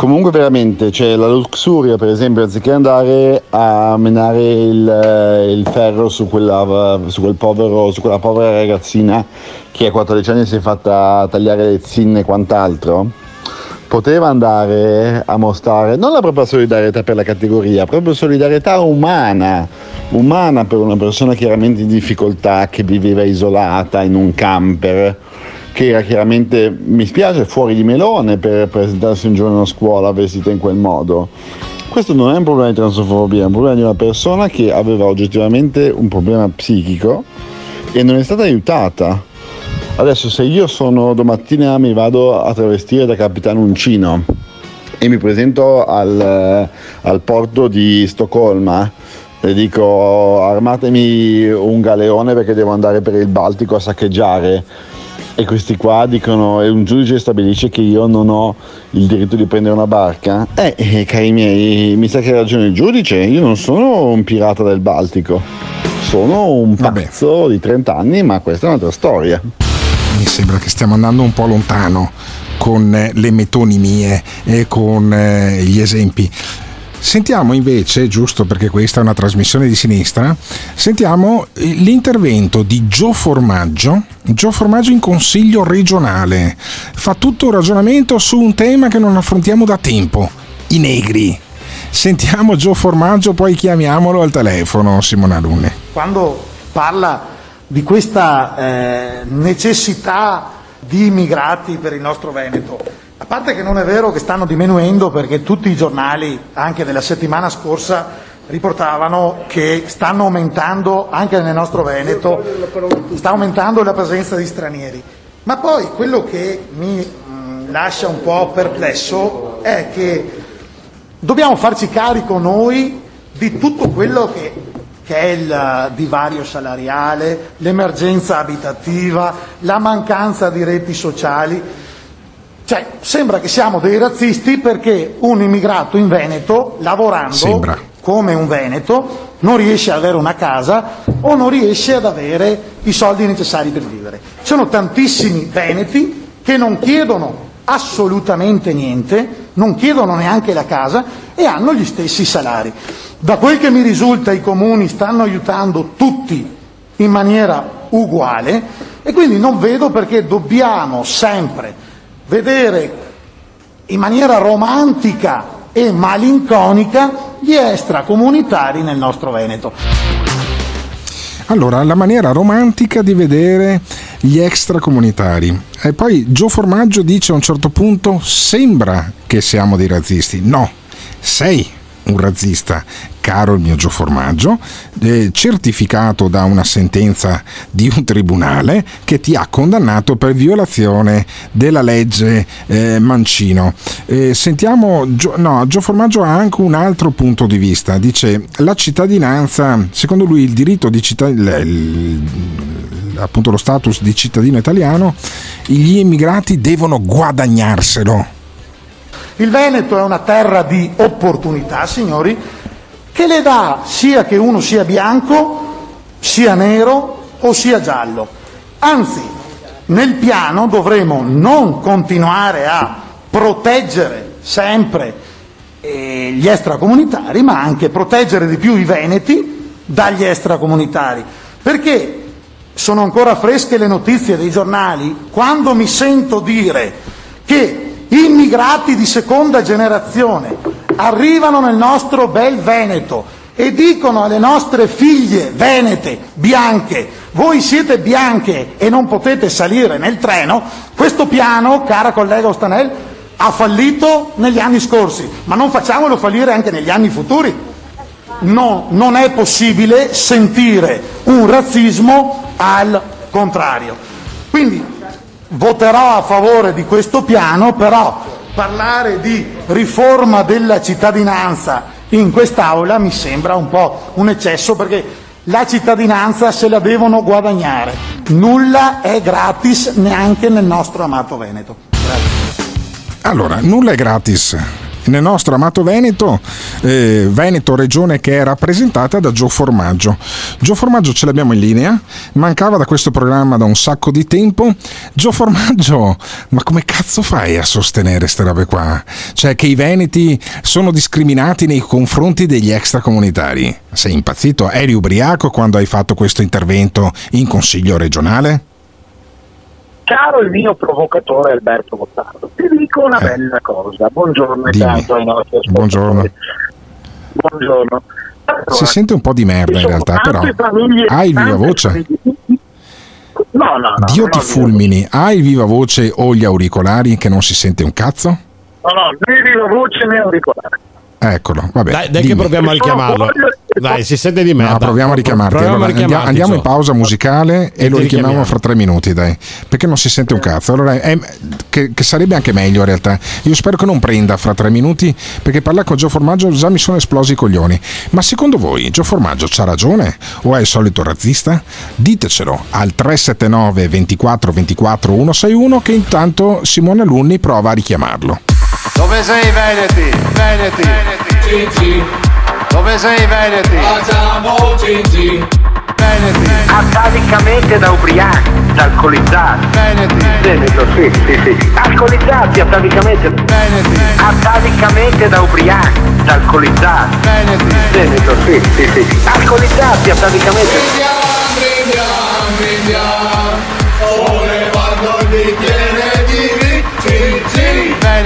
Comunque veramente, cioè, la Luxuria per esempio, anziché andare a menare il, eh, il ferro su quella, su, quel povero, su quella povera ragazzina che a 14 anni si è fatta tagliare le zinne e quant'altro, poteva andare a mostrare non la propria solidarietà per la categoria, proprio solidarietà umana, umana per una persona chiaramente in difficoltà che viveva isolata in un camper che era chiaramente, mi spiace, fuori di melone per presentarsi un giorno a scuola vestita in quel modo. Questo non è un problema di transfobia, è un problema di una persona che aveva oggettivamente un problema psichico e non è stata aiutata. Adesso se io sono domattina mi vado a travestire da capitano Uncino e mi presento al, al porto di Stoccolma e dico armatemi un galeone perché devo andare per il Baltico a saccheggiare e questi qua dicono e un giudice stabilisce che io non ho il diritto di prendere una barca eh, eh cari miei mi sa che ha ragione il giudice io non sono un pirata del Baltico sono un pazzo Vabbè. di 30 anni ma questa è un'altra storia mi sembra che stiamo andando un po' lontano con eh, le metonimie e con eh, gli esempi. Sentiamo invece, giusto perché questa è una trasmissione di sinistra, sentiamo l'intervento di Gio Formaggio, Gio Formaggio in consiglio regionale. Fa tutto un ragionamento su un tema che non affrontiamo da tempo, i negri. Sentiamo Gio Formaggio, poi chiamiamolo al telefono, Simona Lune. Quando parla di questa eh, necessità di immigrati per il nostro Veneto, a parte che non è vero che stanno diminuendo perché tutti i giornali, anche della settimana scorsa, riportavano che stanno aumentando anche nel nostro Veneto, sta aumentando la presenza di stranieri. Ma poi quello che mi mh, lascia un po' perplesso è che dobbiamo farci carico noi di tutto quello che, che è il divario salariale, l'emergenza abitativa, la mancanza di reti sociali. Cioè, sembra che siamo dei razzisti perché un immigrato in Veneto, lavorando Sembra. come un Veneto, non riesce ad avere una casa o non riesce ad avere i soldi necessari per vivere. Ci sono tantissimi veneti che non chiedono assolutamente niente, non chiedono neanche la casa e hanno gli stessi salari. Da quel che mi risulta i comuni stanno aiutando tutti in maniera uguale e quindi non vedo perché dobbiamo sempre vedere in maniera romantica e malinconica gli extracomunitari nel nostro Veneto. Allora, la maniera romantica di vedere gli extracomunitari. E poi Gio Formaggio dice a un certo punto: sembra che siamo dei razzisti. No, sei un razzista, caro il mio Gio Formaggio, eh, certificato da una sentenza di un tribunale che ti ha condannato per violazione della legge eh, Mancino. Eh, sentiamo, Gio, no, Gio Formaggio ha anche un altro punto di vista, dice la cittadinanza, secondo lui il diritto di cittadinanza, appunto lo status di cittadino italiano, gli immigrati devono guadagnarselo. Il Veneto è una terra di opportunità, signori, che le dà sia che uno sia bianco, sia nero o sia giallo. Anzi, nel piano dovremo non continuare a proteggere sempre eh, gli extracomunitari, ma anche proteggere di più i veneti dagli extracomunitari. Perché sono ancora fresche le notizie dei giornali quando mi sento dire che immigrati di seconda generazione arrivano nel nostro bel Veneto e dicono alle nostre figlie venete, bianche, voi siete bianche e non potete salire nel treno, questo piano, cara collega Ostanel, ha fallito negli anni scorsi, ma non facciamolo fallire anche negli anni futuri. No, non è possibile sentire un razzismo al contrario. Quindi voterò a favore di questo piano, però parlare di riforma della cittadinanza in quest'Aula mi sembra un po' un eccesso perché la cittadinanza se la devono guadagnare. Nulla è gratis neanche nel nostro amato Veneto. Grazie. Allora, nulla è gratis nel nostro amato Veneto, eh, Veneto regione che è rappresentata da Gio Formaggio. Gio Formaggio ce l'abbiamo in linea, mancava da questo programma da un sacco di tempo. Gio Formaggio, ma come cazzo fai a sostenere queste robe qua? Cioè che i veneti sono discriminati nei confronti degli extracomunitari? Sei impazzito? Eri ubriaco quando hai fatto questo intervento in consiglio regionale? Caro il mio provocatore Alberto Gottardo, ti dico una eh. bella cosa. Buongiorno intanto ai nostri ascoltatori. Buongiorno. Buongiorno. Allora, si sente un po' di merda in realtà, però famiglie, hai il viva voce? No, no, no. Dio ti fulmini, hai il viva voce o gli auricolari che non si sente un cazzo? No, no, né viva voce né auricolari. Eccolo, vabbè. Dai, dai che proviamo a richiamarlo. Dai, si sente di merda. No, proviamo a richiamarti. Proviamo allora, a richiamarti, andiamo, so. in pausa musicale e, E lo richiamiamo. fra tre minuti, dai. Perché non si sente un cazzo. Allora, è- che, che sarebbe anche meglio in realtà. Io spero che non prenda fra tre minuti, perché parlare con Gio Formaggio già mi sono esplosi i coglioni. Ma secondo voi Gio Formaggio c'ha ragione? O è il solito razzista? Ditecelo al 379 24 24 161 che intanto Simone Alunni prova a richiamarlo. Dove sei Veneti? Veneti. Dove sei Veneti? Atavicamente da ubriachi, da alcolizzati. Veneto, sì, sì, sì. Alcolizzati atavicamente. Atavicamente da ubriachi, da alcolizzati. Veneto, sì, sì, sì. Alcolizzati atavicamente.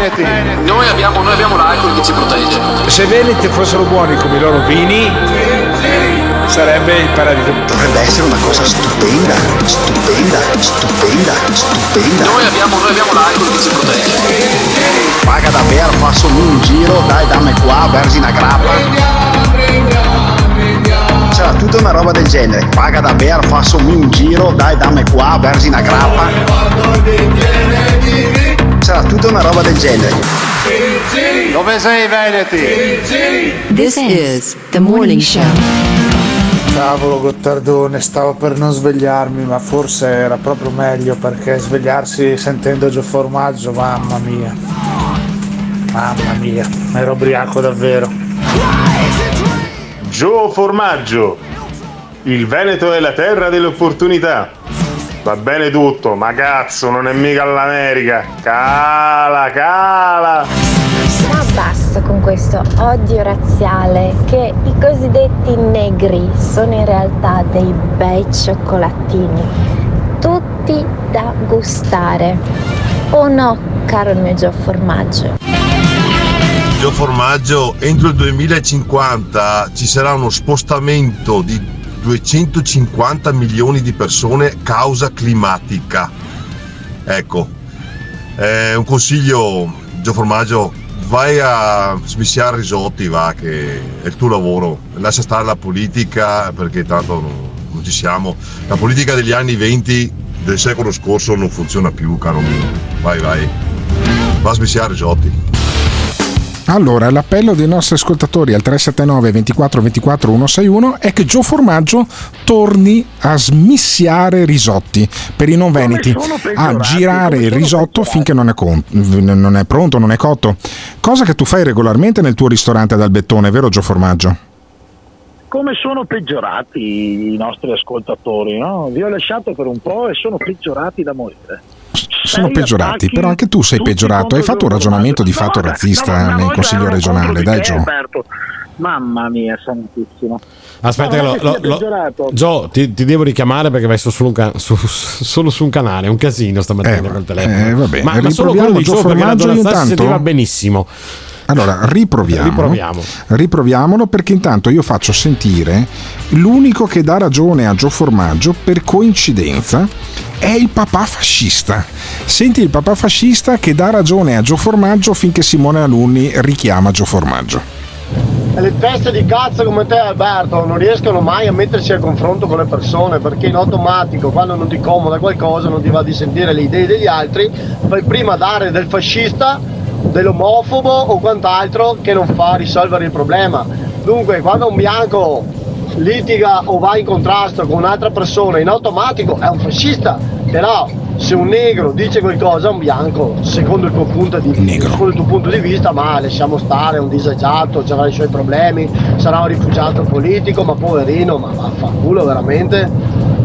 Noi abbiamo, noi abbiamo l'alcol che ci protegge. Se Veneti fossero buoni come i loro vini, sarebbe il paradiso. Dovrebbe essere una cosa stupenda, stupenda, stupenda, stupenda. Noi abbiamo, noi abbiamo l'alcol che ci protegge. Paga davvero, faccio un giro, dai dammi qua, versi una grappa. C'era tutta una roba del genere. Paga davvero, faccio un giro, dai dammi qua, versi una grappa. C'era tutta una roba del genere. Dove sei Veneti? This is the morning show. Cavolo Gottardone, stavo per non svegliarmi, ma forse era proprio meglio perché svegliarsi sentendo Gio Formaggio, mamma mia. Mamma mia, ero ubriaco davvero. Gio Formaggio. Il Veneto è la terra delle opportunità. Va bene tutto, ma cazzo, non è mica l'America. Cala, cala. Ma basta con questo odio razziale che i cosiddetti negri sono in realtà dei bei cioccolatini, tutti da gustare. O no, caro il mio Gio Formaggio? Gio Formaggio, entro il 2050 ci sarà uno spostamento di 250 milioni di persone causa climatica. Ecco, eh, un consiglio, Gio Formaggio, vai a smissiare risotti, va, che è il tuo lavoro. Lascia stare la politica perché tanto non, non ci siamo. La politica degli anni 20 del secolo scorso non funziona più, caro mio. Vai, vai. Va a smissiare risotti. Allora, l'appello dei nostri ascoltatori al 379 24 24 161 è che Gio Formaggio torni a smissiare risotti per i non veneti, a girare il risotto finché non è, con- non è pronto, non è cotto. Cosa che tu fai regolarmente nel tuo ristorante ad Albettone, vero Gio Formaggio? Come sono peggiorati i nostri ascoltatori, no? Vi ho lasciato per un po' e sono peggiorati da morire. Sono peggiorati, però anche tu sei peggiorato. Hai fatto un ragionamento di fatto razzista nel consiglio regionale, dai Gio. Alberto. Mamma mia, santissimo. Aspetta, No, lo, lo- peggiorato. Gio, ti, ti devo richiamare perché vai solo, su un su- solo su un canale. È un casino stamattina col telefono. eh, va bene. ma, ma solo quello di Gio Gio perché la Trump si intanto? sentiva benissimo. Allora, riproviamo. Riproviamo. Riproviamolo perché intanto io faccio sentire l'unico che dà ragione a Gio Formaggio per coincidenza è il papà fascista. Senti il papà fascista che dà ragione a Gio Formaggio finché Simone Alunni richiama Gio Formaggio. Le teste di cazzo come te Alberto non riescono mai a mettersi a confronto con le persone perché in automatico quando non ti comoda qualcosa non ti va di sentire le idee degli altri fai prima dare del fascista dell'omofobo o quant'altro che non fa risolvere il problema. Dunque quando un bianco litiga o va in contrasto con un'altra persona in automatico è un fascista. Però se un negro dice qualcosa a un bianco secondo il tuo punto di secondo il tuo punto di vista ma lasciamo stare è un disagiato avrà i suoi problemi sarà un rifugiato politico ma poverino ma vaffanculo veramente?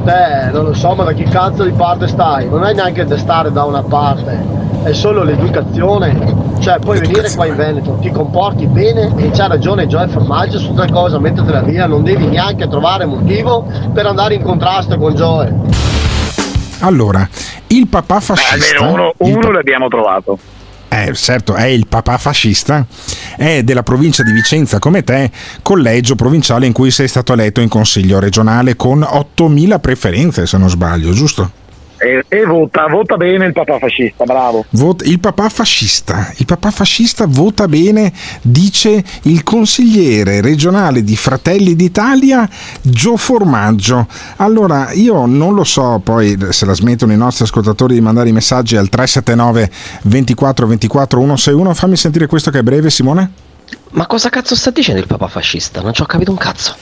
Te non lo so ma da chi cazzo di parte stai? Non è neanche da stare da una parte è solo l'educazione cioè puoi venire qua in Veneto ti comporti bene e c'ha ragione Gioia Formaggio su tre cose mettetela via non devi neanche trovare motivo per andare in contrasto con Gioia Allora, il papà fascista. Almeno uno, uno l'abbiamo trovato. Eh, certo, è il papà fascista, è della provincia di Vicenza come te, collegio provinciale in cui sei stato eletto in consiglio regionale con 8.000 preferenze, se non sbaglio, giusto? E, e vota, vota bene il papà fascista, bravo. Vot- il papà fascista, il papà fascista vota bene, dice il consigliere regionale di Fratelli d'Italia Gio Formaggio. Allora, io non lo so, poi se la smettono i nostri ascoltatori di mandare i messaggi al 379 24 24 161, fammi sentire questo che è breve, Simone. Ma cosa cazzo sta dicendo il papà fascista? Non ci ho capito un cazzo.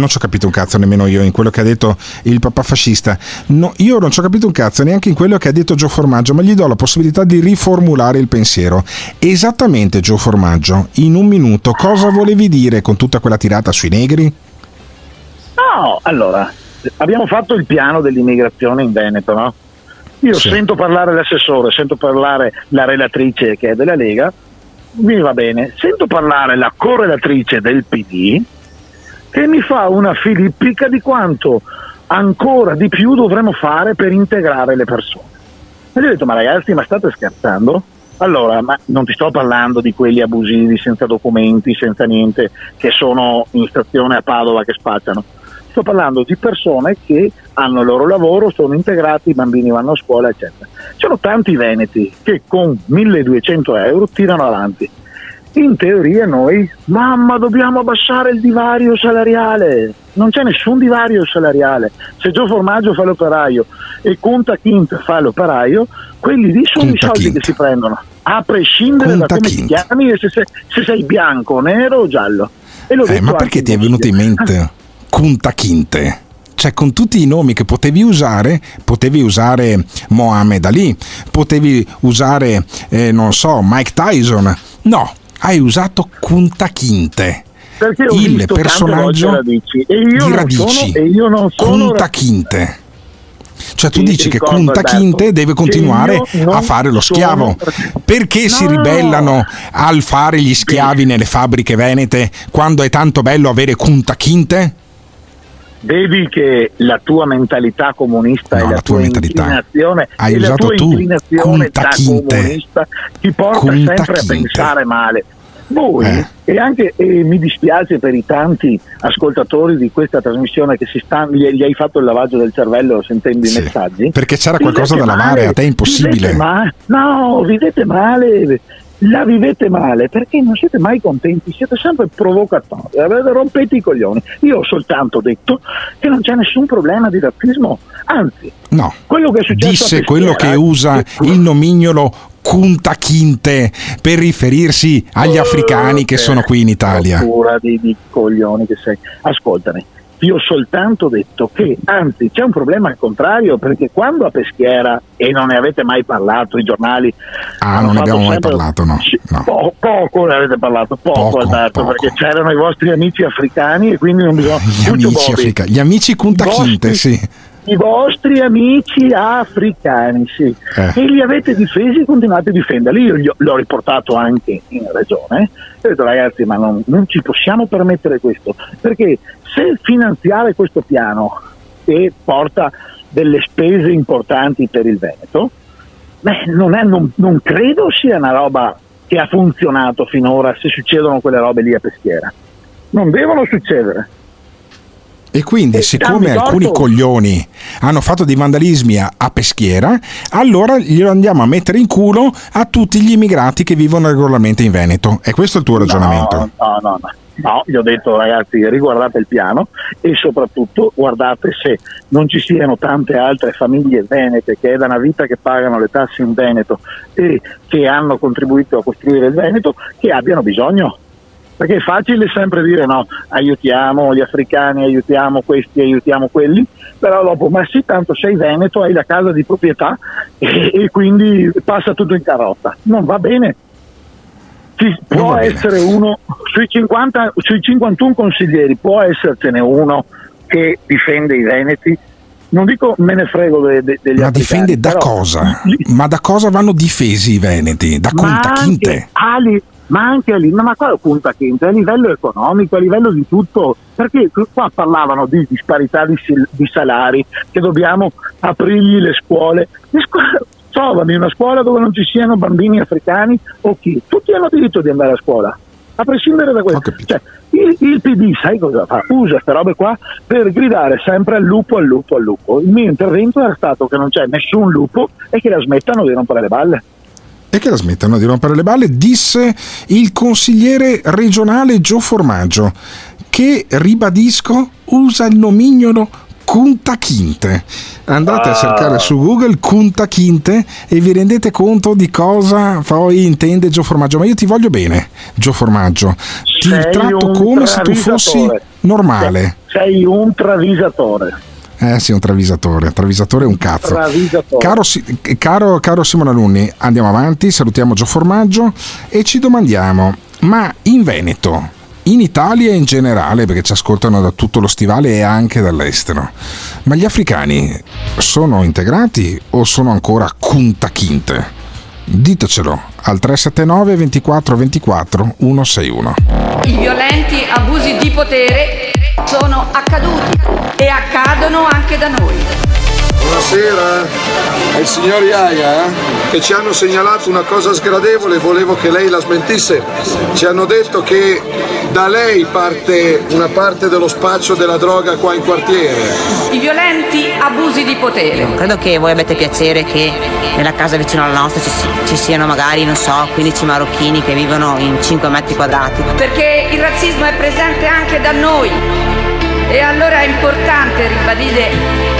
Non ci ho capito un cazzo nemmeno io in quello che ha detto il papà fascista. No, io non ci ho capito un cazzo neanche in quello che ha detto Gio Formaggio, ma gli do la possibilità di riformulare il pensiero. Esattamente, Gio Formaggio, in un minuto, cosa volevi dire con tutta quella tirata sui negri? No, allora, abbiamo fatto il piano dell'immigrazione in Veneto, no? Io Sì. sento parlare l'assessore, sento parlare la relatrice che è della Lega, mi va bene. Sento parlare la correlatrice del PD che mi fa una filippica di quanto ancora di più dovremmo fare per integrare le persone. E gli ho detto, ma ragazzi, ma state scherzando? Allora, ma non ti sto parlando di quelli abusivi, senza documenti, senza niente, che sono in stazione a Padova che spacciano. Sto parlando di persone che hanno il loro lavoro, sono integrati, i bambini vanno a scuola, eccetera. Ci sono tanti veneti che con 1200 euro tirano avanti. In teoria noi, mamma, dobbiamo abbassare il divario salariale. Non c'è nessun divario salariale. Se Gio Formaggio fa l'operaio e Conta Quint fa l'operaio, quelli lì sono Kunta i soldi Kint. che si prendono, a prescindere Kunta da come ti Kint. chiami e se sei, se sei bianco, nero o giallo. Eh, ma perché ti è venuto in mente Kunta Kinte? Cioè, con tutti i nomi che potevi usare, potevi usare Mohamed Ali, potevi usare, eh, non so, Mike Tyson. No, hai usato Kunta Kinte. Perché ho il visto personaggio radici e io di radici. sono- e io non sono Kunta Kinte. Cioè tu dici che Kunta Kinte deve continuare a fare lo schiavo. Perché si No. ribellano al fare gli schiavi nelle fabbriche venete quando è tanto bello avere Kunta Kinte? Vedi che la tua mentalità comunista No, e la, la tua mentalità. inclinazione, Hai e la tua tu, inclinazione da comunista ti porta Kunta sempre a Kinte. pensare male. Voi, Eh. e anche e mi dispiace per i tanti ascoltatori di questa trasmissione che si stanno, gli, gli hai fatto il lavaggio del cervello sentendo Sì, i messaggi. perché c'era qualcosa da lavare, male, a te è impossibile. ma- no, vivete male, la vivete male perché non siete mai contenti, siete sempre provocatori, avete- rompete i coglioni. Io ho soltanto detto che non c'è nessun problema di razzismo, anzi, No. quello che è successo Disse quello che usa il nomignolo Kunta Kinte per riferirsi agli africani che sono qui in Italia. Di, di coglioni che sei. Ascoltami, io ho soltanto detto che, anzi, c'è un problema al contrario, perché quando a Peschiera, e non ne avete mai parlato, i giornali. Ah, non ne abbiamo mai parlato, no. No. po- poco ne avete parlato, poco, Poco, Alberto, poco. perché c'erano i vostri amici africani e quindi non bisogna. Gli Lucio amici africani, gli amici Kunta Kinte, sì. I vostri amici africani, sì. Eh. E li avete difesi e continuate a difenderli. Io ho- l'ho riportato anche in regione e ho detto ragazzi ma non, non ci possiamo permettere questo, perché se finanziare questo piano che porta delle spese importanti per il Veneto, beh, non, è- non- non credo sia una roba che ha funzionato finora se succedono quelle robe lì a Peschiera. Non devono succedere. E quindi, Eh, siccome alcuni torto. coglioni hanno fatto dei vandalismi a, a Peschiera, allora glielo andiamo a mettere in culo a tutti gli immigrati che vivono regolarmente in Veneto. E questo è il tuo ragionamento. No, no, no, no. No, gli ho detto ragazzi riguardate il piano e soprattutto guardate se non ci siano tante altre famiglie venete che è da una vita che pagano le tasse in Veneto e che hanno contribuito a costruire il Veneto che abbiano bisogno. Perché è facile sempre dire no, aiutiamo gli africani, aiutiamo questi, aiutiamo quelli, però dopo, ma sì, tanto sei veneto, hai la casa di proprietà e, e quindi passa tutto in carrozza. Non va bene. Ci può va bene. essere uno, sui, 50, sui 51 consiglieri può essercene uno che difende i veneti. Non dico me ne frego de- de- degli Ma difende da cosa? Ma da cosa vanno difesi i veneti? Da Kinte? anche, ali- ma anche lì, ma qua punta Kinte, a livello economico, a livello di tutto, perché qua parlavano di disparità di, di salari, che dobbiamo aprirgli le scuole. Le scuole trovami una scuola dove non ci siano bambini africani o chi, tutti hanno diritto di andare a scuola, a prescindere da questo. Cioè, il, il PD, sai cosa fa? Usa queste robe qua per gridare sempre al lupo, al lupo, al lupo. Il mio intervento era stato che non c'è nessun lupo e che la smettano di rompere le balle. E che la smettano di rompere le balle, disse il consigliere regionale Gio Formaggio, che ribadisco usa il nomignolo Kunta Kinte. Andate a Ah. cercare su Google Kunta Kinte e vi rendete conto di cosa poi intende Gio Formaggio. Ma io ti voglio bene, Gio Formaggio. Ti Sei tratto come se tu fossi normale. Sei un travisatore. Eh sì, un travisatore. Travisatore è un cazzo. Caro, caro, caro Simone Alunni, andiamo avanti, salutiamo Gio Formaggio e ci domandiamo, ma in Veneto, in Italia in generale, perché ci ascoltano da tutto lo stivale e anche dall'estero. Ma gli africani sono integrati o sono ancora kunta kinte? Ditecelo al 379 24 24 161. I violenti abusi di potere sono accaduti e accadono anche da noi. Buonasera, è il signor Iaia eh? che ci hanno segnalato una cosa sgradevole, volevo che lei la smentisse. Ci hanno detto che da lei parte una parte dello spaccio della droga qua in quartiere. I violenti abusi di potere. Credo che voi abbiate piacere che nella casa vicino alla nostra ci, ci siano magari, non so, 15 marocchini che vivono in 5 metri quadrati. Perché il razzismo è presente anche da noi. E allora è importante ribadire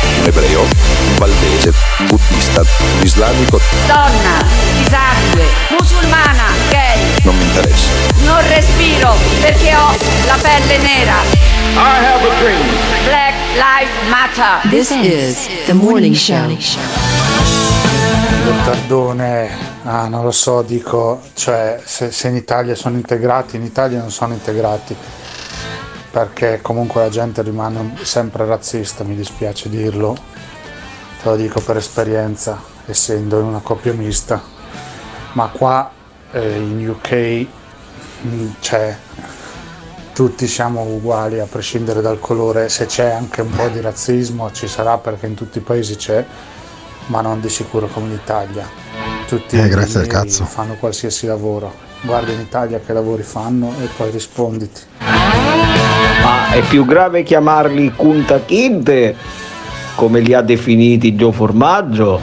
Ebreo, valdese, buddista, islamico. Donna, disabile, musulmana, gay. Non mi interessa. Non respiro perché ho la pelle nera. I have a dream. Black Lives Matter. This is the morning show. Gottardone, ah, non lo so, dico, cioè se, se in Italia sono integrati, in Italia non sono integrati perché comunque la gente rimane sempre razzista, mi dispiace dirlo, te lo dico per esperienza, essendo in una coppia mista, ma qua eh, in UK mh, c'è tutti siamo uguali a prescindere dal colore, se c'è anche un po' di razzismo ci sarà perché in tutti i paesi c'è, ma non di sicuro come in Italia. Tutti Eh, grazie al cazzo. fanno qualsiasi lavoro. Guarda in Italia che lavori fanno e poi risponditi. Ma è più grave chiamarli Kunta Kinte, come li ha definiti Gio Formaggio?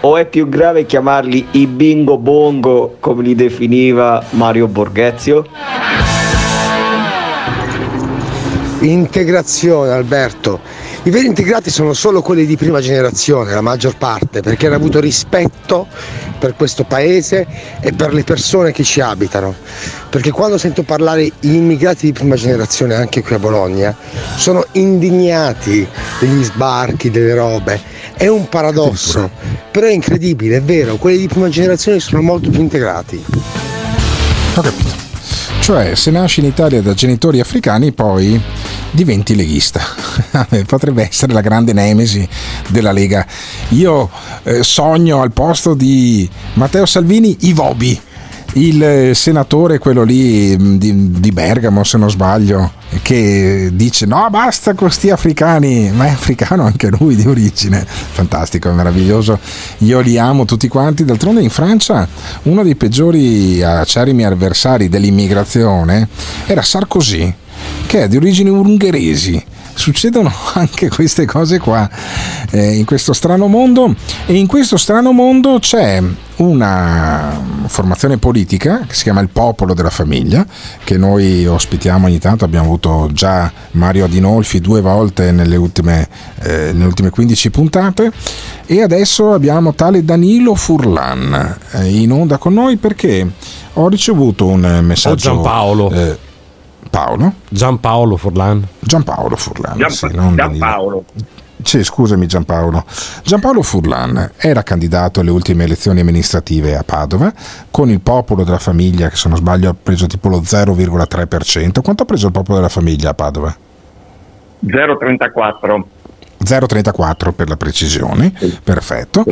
O è più grave chiamarli i bingo bongo, come li definiva Mario Borghezio? Integrazione Alberto. I veri integrati sono solo quelli di prima generazione, la maggior parte, perché hanno avuto rispetto per questo paese e per le persone che ci abitano. Perché quando sento parlare gli immigrati di prima generazione, anche qui a Bologna, sono indignati degli sbarchi, delle robe. È un paradosso, però è incredibile, è vero, quelli di prima generazione sono molto più integrati. Cioè, se nasci in Italia da genitori africani, poi diventi leghista. Potrebbe essere la grande nemesi della Lega. Io eh, sogno al posto di Matteo Salvini i Vobi, il eh, senatore, quello lì mh, di, di Bergamo, se non sbaglio, che dice no, basta con questi africani, ma è africano anche lui di origine. Fantastico, meraviglioso. Io li amo tutti quanti. D'altronde in Francia uno dei peggiori acerrimi avversari dell'immigrazione era Sarkozy, che è di origini ungheresi. Succedono anche queste cose qua eh, in questo strano mondo e in questo strano mondo c'è una formazione politica che si chiama il Popolo della Famiglia che noi ospitiamo ogni tanto, abbiamo avuto già Mario Adinolfi due volte nelle ultime, eh, nelle ultime 15 puntate e adesso abbiamo tale Danilo Furlan eh, in onda con noi perché ho ricevuto un messaggio O Giampaolo. eh, Paolo? Giampaolo Furlan. Giampaolo Furlan. Gian- sì, non Danilo. Sì, scusami Giampaolo. Giampaolo Furlan era candidato alle ultime elezioni amministrative a Padova con il popolo della famiglia, che se non sbaglio ha preso tipo lo 0,3%. Quanto ha preso il popolo della famiglia a Padova? 034. 0,34 per la precisione, perfetto.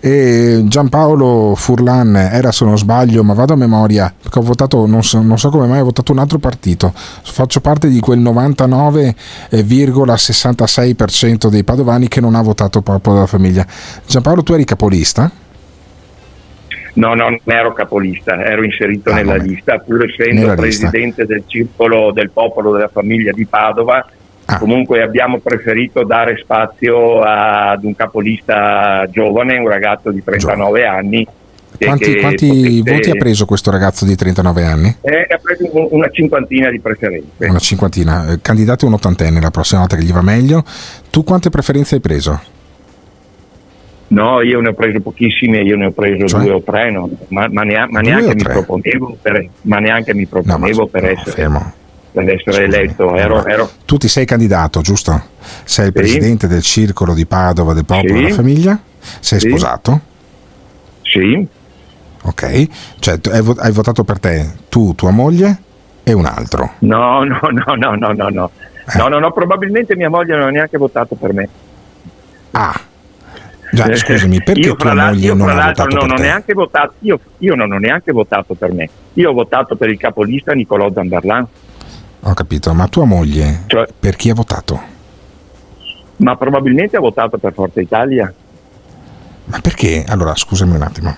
E Giampaolo Furlan era, se non sbaglio, ma vado a memoria, perché ho votato, non so, non so come mai, ho votato un altro partito. Faccio parte di quel 99,66% dei padovani che non ha votato Popolo della Famiglia. Giampaolo, tu eri capolista? No, no, non ero capolista, ero inserito Ah, nella vabbè. lista, pur essendo Nella lista. presidente del circolo del popolo della famiglia di Padova. Ah. Comunque abbiamo preferito dare spazio ad un capolista giovane, un ragazzo di 39 anni, che- Quanti, quanti potesse- voti ha preso questo ragazzo di 39 anni? Eh, ha preso un- una cinquantina di preferenze. Una cinquantina. Eh, Candidate un ottantenne la prossima volta che gli va meglio. Tu quante preferenze hai preso? No, io ne ho preso pochissime, io ne ho preso Cioè? due o tre, no, ma, ma nea- ma neanche o mi tre? proponevo per, ma neanche mi proponevo per, essere, fermo. Per essere eletto. Ero, ero- Tu ti sei candidato, giusto? Sei il Sì. presidente del circolo di Padova del popolo Sì. della famiglia? Sei Sì. sposato? Sì. Ok, cioè hai, vo- hai votato per te, tu, tua moglie e un altro. No, no, no, no, no, no, no. No, no, no, probabilmente mia moglie non ha neanche votato per me. Ah. Già, scusami, perché io, tua moglie non ha votato non per neanche votato, io, io non ho neanche votato per me. Io ho votato per il capolista Nicolò Zamberlan, Ho capito, ma tua moglie Cioè- per chi ha votato? ma probabilmente ha votato per Forza Italia. Ma perché? Allora, scusami un attimo,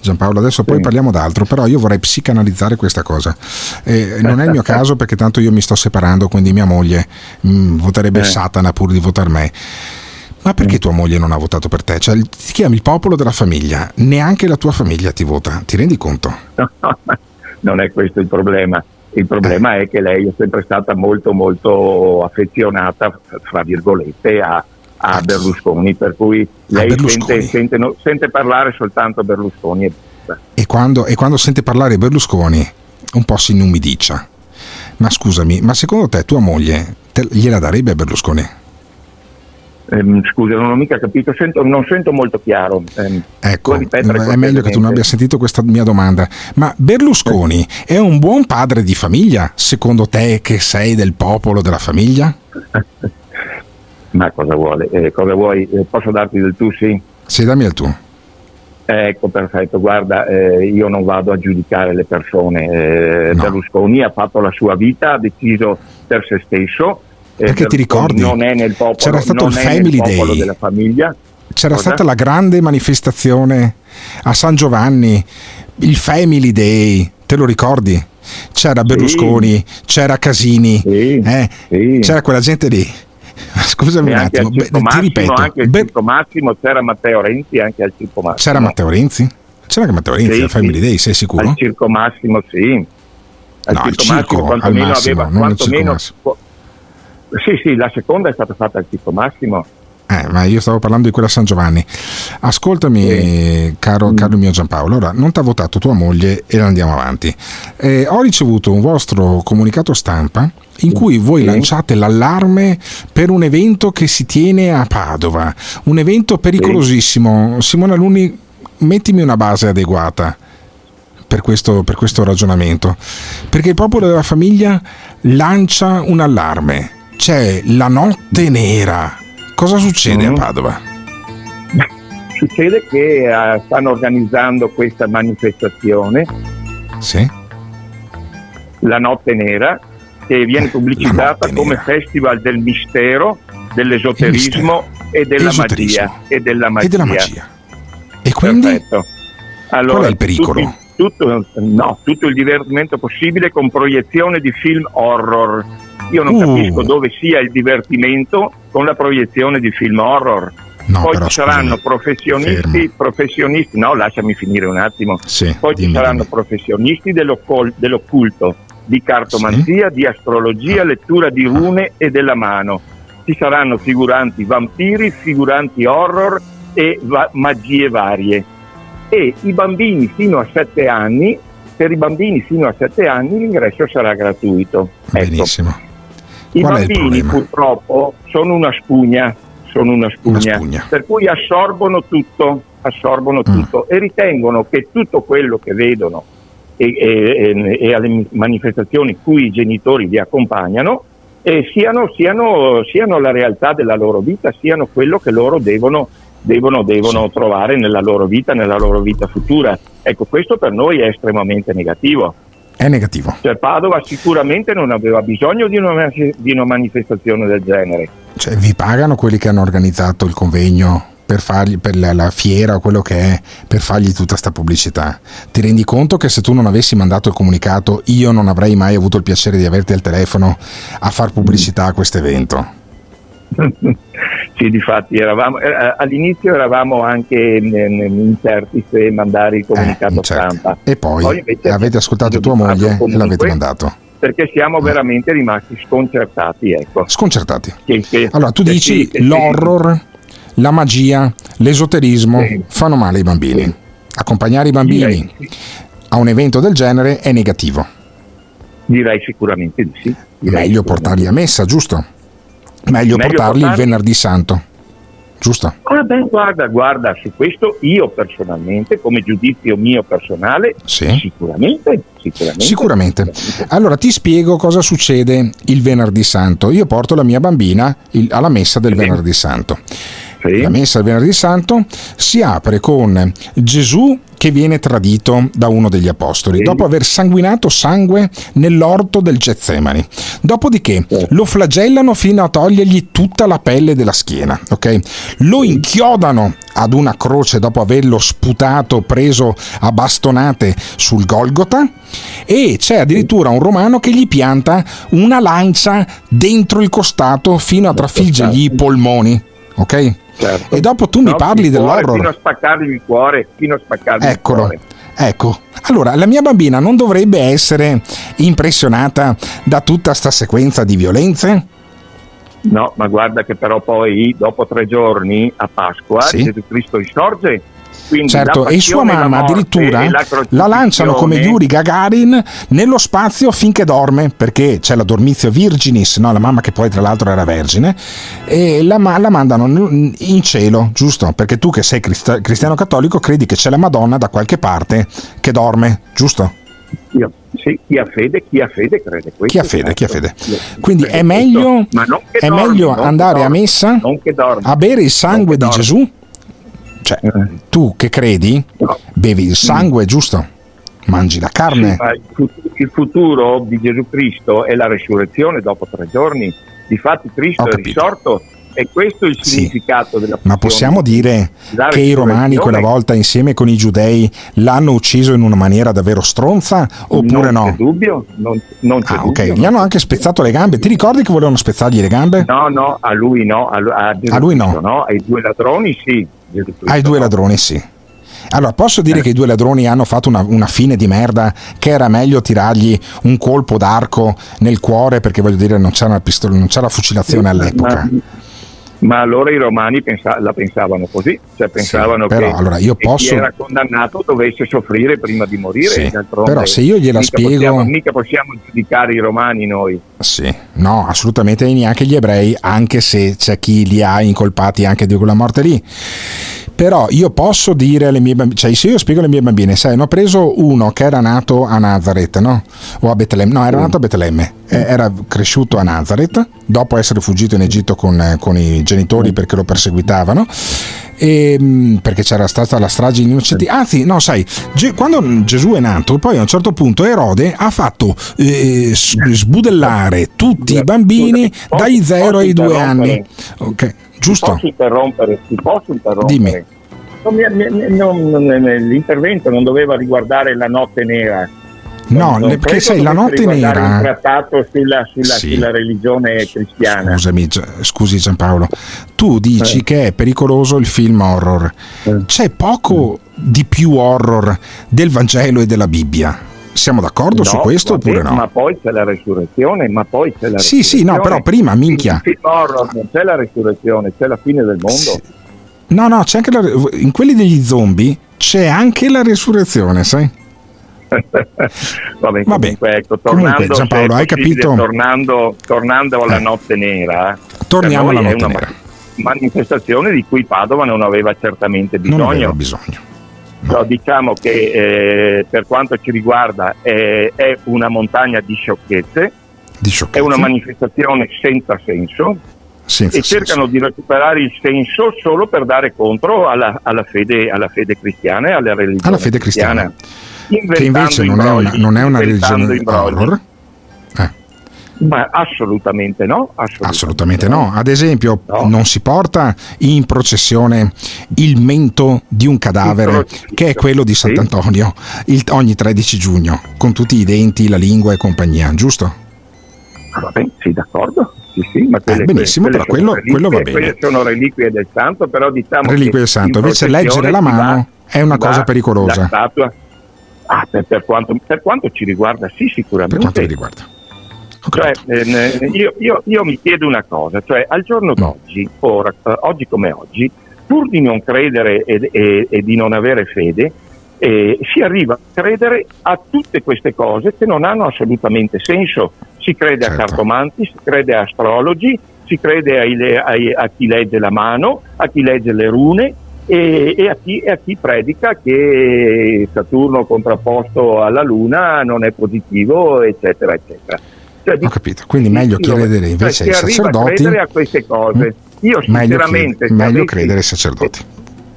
Giampaolo, adesso poi parliamo d'altro, però io vorrei psicanalizzare questa cosa. Eh, non è il mio caso perché tanto io mi sto separando, quindi mia moglie mm, voterebbe Eh. Satana pur di votar me. Ma perché tua moglie non ha votato per te? Cioè, ti chiami il popolo della famiglia, neanche la tua famiglia ti vota, ti rendi conto? non è questo il problema. Il problema è che lei è sempre stata molto molto affezionata, fra virgolette, a, a Berlusconi, per cui lei Berlusconi. sente, sente- no- sente parlare soltanto Berlusconi. e. E quando, e quando sente parlare Berlusconi, un po' si inumidiccia. Ma scusami, ma secondo te tua moglie te- gliela darebbe a Berlusconi? Ehm, scusa, non ho mica capito, sento- non sento molto chiaro. Ehm, Ecco, è meglio che tu non abbia sentito questa mia domanda. Ma Berlusconi è un buon padre di famiglia, secondo te che sei del popolo della famiglia? Ma cosa vuole? Eh, cosa vuoi? Eh, posso darti del tu, sì? Sì, dammi il. Eh, Ecco, perfetto. Guarda, eh, io non vado a giudicare le persone. Eh, Berlusconi ha fatto la sua vita, ha deciso per se stesso. Eh, Perché ti ricordi? Non è nel popolo, C'era stato il Family Day. della famiglia. C'era Cosa? stata la grande manifestazione a San Giovanni, il Family Day, te lo ricordi? C'era Berlusconi, c'era Casini, eh? c'era quella gente lì. Scusami E un attimo, beh, Circo ti Massimo, ripeto, anche al Circo Massimo c'era Matteo Renzi, anche al Circo Massimo. c'era Matteo Renzi? C'era anche Matteo Renzi Sì, al Family sì. Day, sei sicuro? Al Circo Massimo, sì. Al No, al Circo circo, Massimo al massimo, aveva non al Circo quantomeno Massimo. Sì, sì, la seconda è stata fatta al Circo Massimo. Eh, ma io stavo parlando di quella San Giovanni. Ascoltami, caro, caro mio Giampaolo. Ora, non ti ha votato tua moglie e andiamo avanti. Eh, ho ricevuto un vostro comunicato stampa in cui voi lanciate l'allarme per un evento che si tiene a Padova. Un evento pericolosissimo. Simone Alunni, mettimi una base adeguata. Per questo, per questo ragionamento perché il popolo della famiglia lancia un allarme c'è la notte nera cosa succede a Padova? Succede che eh, stanno organizzando questa manifestazione, Sì? la Notte Nera, che viene pubblicitata come Festival del Mistero, dell'esoterismo e della magia. E della magia. E della magia. E quindi? Perfetto. Allora, Qual è il pericolo? tutti- tutto, no, tutto il divertimento possibile con proiezione di film horror. Io non Uh. capisco dove sia il divertimento con la proiezione di film horror. No, Poi ci saranno professionisti, professionisti, no, lasciami finire un attimo. Sì, Poi ci dimmi, saranno professionisti dell'occol- dell'occulto, di cartomanzia, di astrologia, lettura di rune e della mano. Ci saranno figuranti vampiri, figuranti horror e va- magie varie. E i bambini fino a 7 anni, per i bambini fino a 7 anni l'ingresso sarà gratuito. Ecco. benissimo I Qual bambini purtroppo sono una spugna, sono una spugna, spugna. per cui assorbono tutto, assorbono Mm. tutto e ritengono che tutto quello che vedono e, e- e- alle manifestazioni cui i genitori li accompagnano eh, siano, siano- siano la realtà della loro vita, siano quello che loro devono, devono, devono trovare nella loro vita, nella loro vita futura. Ecco, questo per noi è estremamente negativo. È negativo. Cioè, Padova sicuramente non aveva bisogno di una, di una manifestazione del genere. cioè vi pagano quelli che hanno organizzato il convegno per fargli per la, la fiera o quello che è per fargli tutta sta pubblicità? Ti rendi conto che se tu non avessi mandato il comunicato io non avrei mai avuto il piacere di averti al telefono a far pubblicità a questo evento Sì, difatti eravamo, eh, all'inizio eravamo anche eh, incerti se mandare il comunicato incerti. stampa. E poi invece avete ascoltato tua moglie e comunque, l'avete mandato. Perché siamo veramente rimasti sconcertati, ecco. Sconcertati. Che- che- Allora, tu che dici sì, che sì. l'horror, la magia, l'esoterismo fanno male ai bambini. Accompagnare i bambini a un evento del genere è negativo. Direi sicuramente di sì. Direi Meglio portarli a messa, giusto? Meglio, Meglio portarli il venerdì santo, giusto? Ah, beh, guarda, guarda, su questo io personalmente, come giudizio mio personale, sicuramente, sicuramente. Sicuramente. Allora ti spiego cosa succede il venerdì santo. Io porto la mia bambina il- alla messa del venerdì santo. La messa del venerdì santo si apre con Gesù che viene tradito da uno degli apostoli, dopo aver sanguinato sangue nell'orto del Getsemani. Dopodiché lo flagellano fino a togliergli tutta la pelle della schiena, ok? Lo inchiodano ad una croce dopo averlo sputato, preso a bastonate sul Golgota e c'è addirittura un romano che gli pianta una lancia dentro il costato fino a trafiggergli i polmoni, ok? E dopo tu mi No, parli il cuore, Fino dell'horror. a spaccargli il cuore, fino a spaccargli il Eccolo. cuore. Ecco, allora la mia bambina non dovrebbe essere impressionata da tutta sta sequenza di violenze? No, ma guarda che però poi dopo tre giorni a Pasqua Sì. Gesù Cristo risorge. Quindi Certo, e sua mamma morte addirittura la la lanciano come Yuri Gagarin nello spazio finché dorme, perché c'è la dormizio virginis, no? la mamma che poi tra l'altro era vergine, e la, la mandano in cielo, giusto? Perché tu che sei crist- cristiano cattolico credi che c'è la Madonna da qualche parte che dorme, giusto? Io- sì, chi ha fede, chi ha fede crede questo. Chi ha fede, chi ha certo. fede. Quindi è meglio, è dormi, meglio andare a dormi, messa che dormi. a bere il sangue di Gesù? Cioè, tu che credi, bevi il sangue, giusto? Mangi la carne. Sì, ma il fut- il futuro di Gesù Cristo è la resurrezione dopo tre giorni. Difatti Cristo è risorto e questo è il significato della Ma passione. possiamo dire che i romani quella volta insieme con i giudei l'hanno ucciso in una maniera davvero stronza oppure non no? c'è dubbio, non, non c'è Ah, ok, dubbio. gli hanno anche spezzato le gambe. Ti ricordi che volevano spezzargli le gambe? No, no, a lui no, a, a A lui no. No, ai due ladroni sì. Ai due no. ladroni, sì. Allora, posso dire Eh. che i due ladroni hanno fatto una, una fine di merda, che era meglio tirargli un colpo d'arco nel cuore perché voglio dire non c'era, pistola, non c'era fucilazione all'epoca. Ma, ma allora i romani pensa- la pensavano così, cioè pensavano però, che, allora, posso- chi era condannato dovesse soffrire prima di morire. Sì, però se io gliela mica spiego- Possiamo, mica possiamo giudicare i romani noi. Sì, no, assolutamente neanche gli ebrei, anche se c'è chi li ha incolpati anche di quella morte lì. Però io posso dire alle mie bambine, cioè se io spiego alle mie bambine, sai, hanno preso uno che era nato a Nazareth, no? O a Betlemme, no, era nato a Betlemme, eh, era cresciuto a Nazareth, dopo essere fuggito in Egitto con, eh, con i genitori perché lo perseguitavano. E, mh, perché c'era stata la strage di innocenti. Anzi, no, sai, quando Gesù è nato, poi a un certo punto Erode ha fatto eh, sbudellare tutti i bambini dagli 0 ai 2 anni. Ok, giusto? Posso interrompere? Ti posso interrompere? Dimmi. Non non- l'intervento non doveva riguardare la notte nera. No, Non perché sai, la notte riguardare Un nera. trattato sulla, sulla- Sì. sulla religione cristiana. Scusami, scusi Giampaolo, tu dici Eh. che è pericoloso il film horror. C'è poco di più horror del Vangelo e della Bibbia. Siamo d'accordo su No, questo vabbè, oppure no? Ma poi c'è la resurrezione, ma poi c'è la Sì, sì, no, però prima, minchia. In film horror non c'è la resurrezione, c'è la fine del mondo. No, no, c'è anche la, in quelli degli zombie c'è anche la resurrezione, sai? Vabbè, Vabbè, comunque, ecco, comunque, tornando, Giampaolo, se è hai capito? Tornando, tornando alla notte nera, Torniamo per noi alla notte nera. manifestazione di cui Padova non aveva certamente Non bisogno. aveva bisogno. Però diciamo che eh, per quanto ci riguarda è, è una montagna di sciocchezze, Di è sciocchezze. una manifestazione senza senso Senza e cercano di recuperare il senso solo per dare contro alla, alla fede, alla fede cristiana e alla religione Alla fede cristiana. Che Inventando invece non è una, non è una religione horror. Ma assolutamente no. Assolutamente, Assolutamente no. Ad esempio, non si porta in processione il mento di un cadavere, che è quello di Sant'Antonio, il- ogni 13 giugno, con tutti i denti, la lingua e compagnia, giusto? Ah, Vabbè, sì, d'accordo. Sì, sì, ma quelle, Eh, benissimo, quelle però sono quello- quello va reliquie, bene. Quelle sono reliquie del santo, però diciamo Reliquie del santo. in Invece leggere la mano va- è una cosa va pericolosa. Ah, per, per quanto, per quanto ci riguarda, sì, sicuramente. Per quanto mi riguarda. Cioè, eh, io, io- io mi chiedo una cosa, cioè al giorno d'oggi, ora, eh, oggi come oggi, pur di non credere e, e- e di non avere fede, eh, si arriva a credere a tutte queste cose che non hanno assolutamente senso. Si crede Certo. a cartomanti, si crede a astrologi, si crede ai ai- a chi legge la mano, a chi legge le rune e, e a, chi, e a chi predica che Saturno contrapposto alla Luna non è positivo, eccetera, eccetera. Cioè, Ho capito. Quindi meglio Io- credere invece cioè, ai sacerdoti. credere a queste cose. Io Meglio, sinceramente se meglio avessi- credere ai sacerdoti.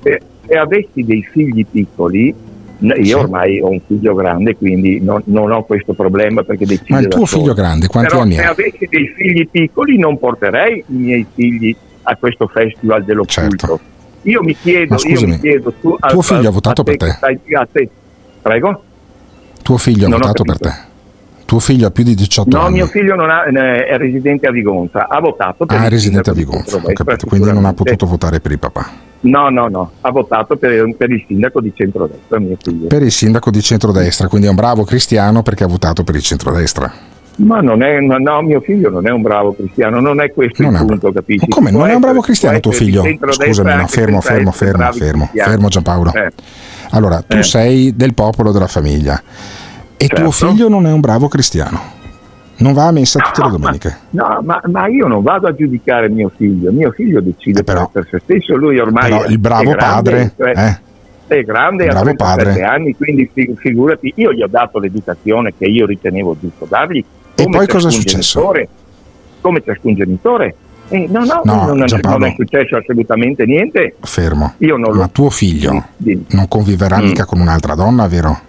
se, se avessi dei figli piccoli, io Sì. ormai ho un figlio grande, quindi non, non ho questo problema perché decide Ma il tuo solo. figlio grande, quanti Però anni se ha? avessi dei figli piccoli non porterei i miei figli a questo festival dell'occulto. Io mi chiedo, Certo. Ma io scusami, mi chiedo tu, tuo figlio ha votato te per te? stai- a te- Prego? Tuo figlio ha Non ho votato per te. Tuo figlio ha più di 18 No, anni. mio figlio non ha- è residente a Vigonza, ha votato per Ah, è il residente a Vigonza, ho capito. Quindi non ha potuto votare per il papà. No, no, no, ha votato per, per il sindaco di centrodestra, mio figlio. Per il sindaco di centrodestra, quindi è un bravo cristiano perché ha votato per il centrodestra. Ma non è, no, no, mio figlio non è un bravo cristiano, non è questo Non è il un punto, capisci? Ma come? Può Non è un bravo essere- cristiano tuo essere figlio? Scusami, no, fermo, fermo, essere fermo, fermo, fermo Giampaolo. Eh. Allora, tu Eh. sei del popolo della famiglia e tuo Certo. figlio non è un bravo cristiano. Non va a messa tutte le domeniche. No, ma, ma io non vado a giudicare mio figlio, mio figlio decide per, per se stesso, lui ormai però il bravo è grande, padre, cioè, eh? è grande, ha bravo 37 padre. anni, quindi fi- figurati, io gli ho dato l'educazione che io ritenevo giusto dargli. E poi cosa è successo? genitore, come ciascun genitore. Eh, no, no, No, non, non è successo assolutamente niente. Fermo. Io non Ma lo... tuo figlio non conviverà Mm. mica con un'altra donna, vero?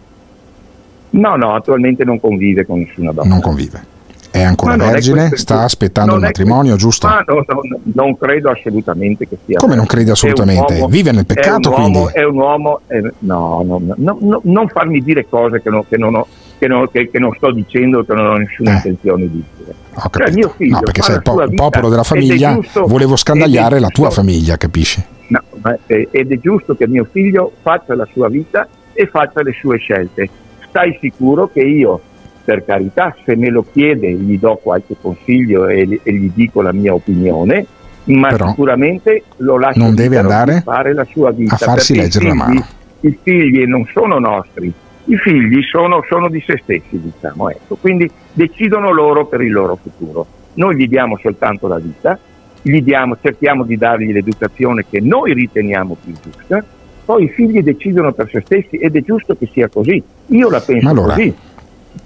No, no, attualmente non convive con nessuna donna. Non convive. È ancora Ma è vergine, questo- sta aspettando il è matrimonio, questo- giusto? Ma no, no, no, non credo assolutamente che sia. Come non credi È assolutamente? uomo- Vive nel è peccato, un uomo, quindi? È un uomo. è- no, no, no, no, no, non farmi dire cose che non, che non ho. Che non, che- che non sto dicendo che non ho nessuna intenzione di dire. Ho Cioè, mio figlio no, perché sei il po- popolo della è famiglia, giusto- volevo scandagliare è la tua famiglia, capisci? No, ma- eh, ed è giusto che mio figlio faccia la sua vita e faccia le sue scelte. Stai sicuro che io, per carità, se me lo chiede, gli do qualche consiglio e, gli- e gli dico la mia opinione, ma Però sicuramente lo lascio non deve andare fare la sua vita. a farsi leggere la figli- mano. I figli non sono nostri, i figli sono, sono di se stessi, diciamo, ecco. quindi decidono loro per il loro futuro. Noi gli diamo soltanto la vita, gli diamo, cerchiamo di dargli l'educazione che noi riteniamo più giusta, poi i figli decidono per se stessi ed è giusto che sia così. Io la penso allora, così.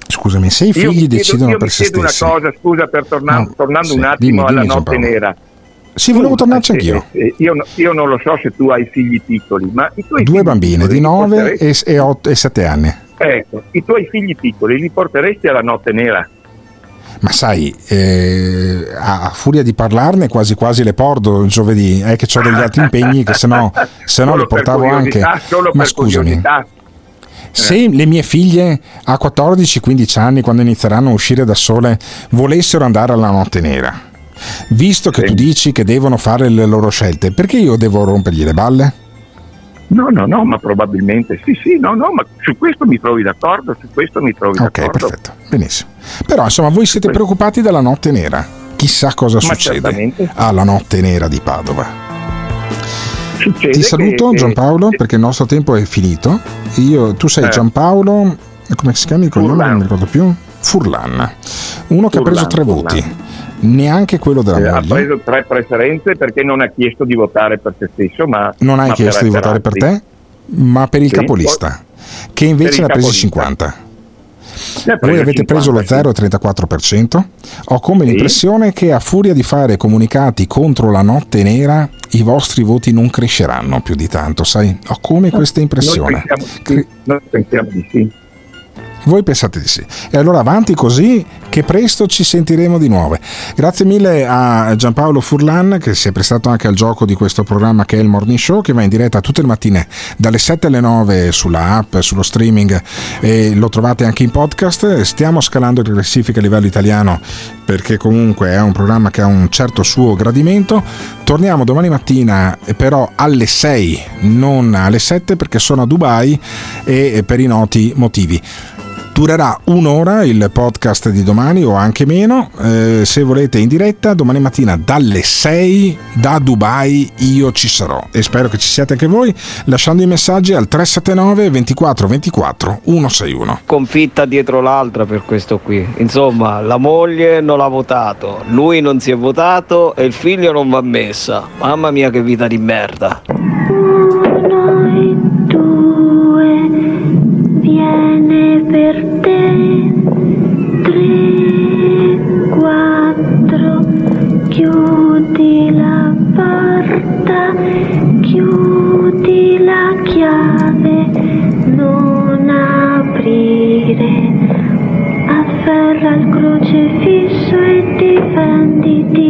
Scusami, se i Io figli chiedo- decidono io per se chiedo stessi. una cosa, scusa, per torna- No, tornando sì, un attimo dimmi, alla dimmi, notte nera. Sì, volevo tornarci eh, anch'io. eh, io, no- io non lo so se tu hai figli piccoli, ma i tuoi Due bambine di li 9 porteresti- e, e 8 e 7 anni. Ecco, i tuoi figli piccoli li porteresti alla notte nera? Ma sai, eh, a furia di parlarne quasi quasi le porto il giovedì, è che ho degli altri impegni che se no, se no le portavo anche. Ma scusami, se le mie figlie a 14-15 anni, quando inizieranno a uscire da sole, volessero andare alla notte nera, visto che tu dici che devono fare le loro scelte, perché io devo rompergli le balle? No, no, no, ma probabilmente sì, sì, no, no, ma su questo mi trovi d'accordo, su questo mi trovi Ok, d'accordo. perfetto, benissimo. Però insomma, voi siete preoccupati della notte nera. Chissà cosa Ma succede alla notte nera di Padova. Succede Ti saluto che- Giampaolo perché il nostro tempo è finito. Io, tu sei Eh. Giampaolo, come si chiama il cognome? Non mi ricordo più. Furlan, uno che ha preso Furlan, tre Furlan. voti, neanche quello della Eh, ha moglie. preso tre preferenze perché non ha chiesto di votare per se stesso, ma Non hai ma chiesto di votare per te, ma per il Sì, capolista, che invece ne il ha presi capolista. 50. Ne ha preso Voi avete 50, preso lo sì. 0,34%. Ho come Sì. l'impressione che a furia di fare comunicati contro la notte nera, i vostri voti non cresceranno più di tanto, sai? Ho come questa impressione. Noi pensiamo, sì, noi pensiamo di sì. Voi pensate di sì. E allora avanti così che presto ci sentiremo di nuovo. Grazie mille a Giampaolo Furlan che si è prestato anche al gioco di questo programma che è il Morning Show che va in diretta tutte le mattine dalle 7 alle 9 sulla app, sullo streaming e lo trovate anche in podcast. Stiamo scalando le classifiche a livello italiano perché comunque è un programma che ha un certo suo gradimento. Torniamo domani mattina però alle 6, non alle 7 perché sono a Dubai e per i noti motivi. Durerà un'ora il podcast di domani o anche meno. Eh, se volete in diretta, domani mattina dalle 6 da Dubai io ci sarò e spero che ci siate anche voi lasciando i messaggi al 379 24 24 161. Confitta dietro l'altra per questo qui. Insomma, la moglie non l'ha votato, lui non si è votato e il figlio non va messa. Mamma mia che vita di merda. Viene per te. Tre, quattro, chiudi la porta, chiudi la chiave, non aprire. Afferra il crocefisso e difenditi.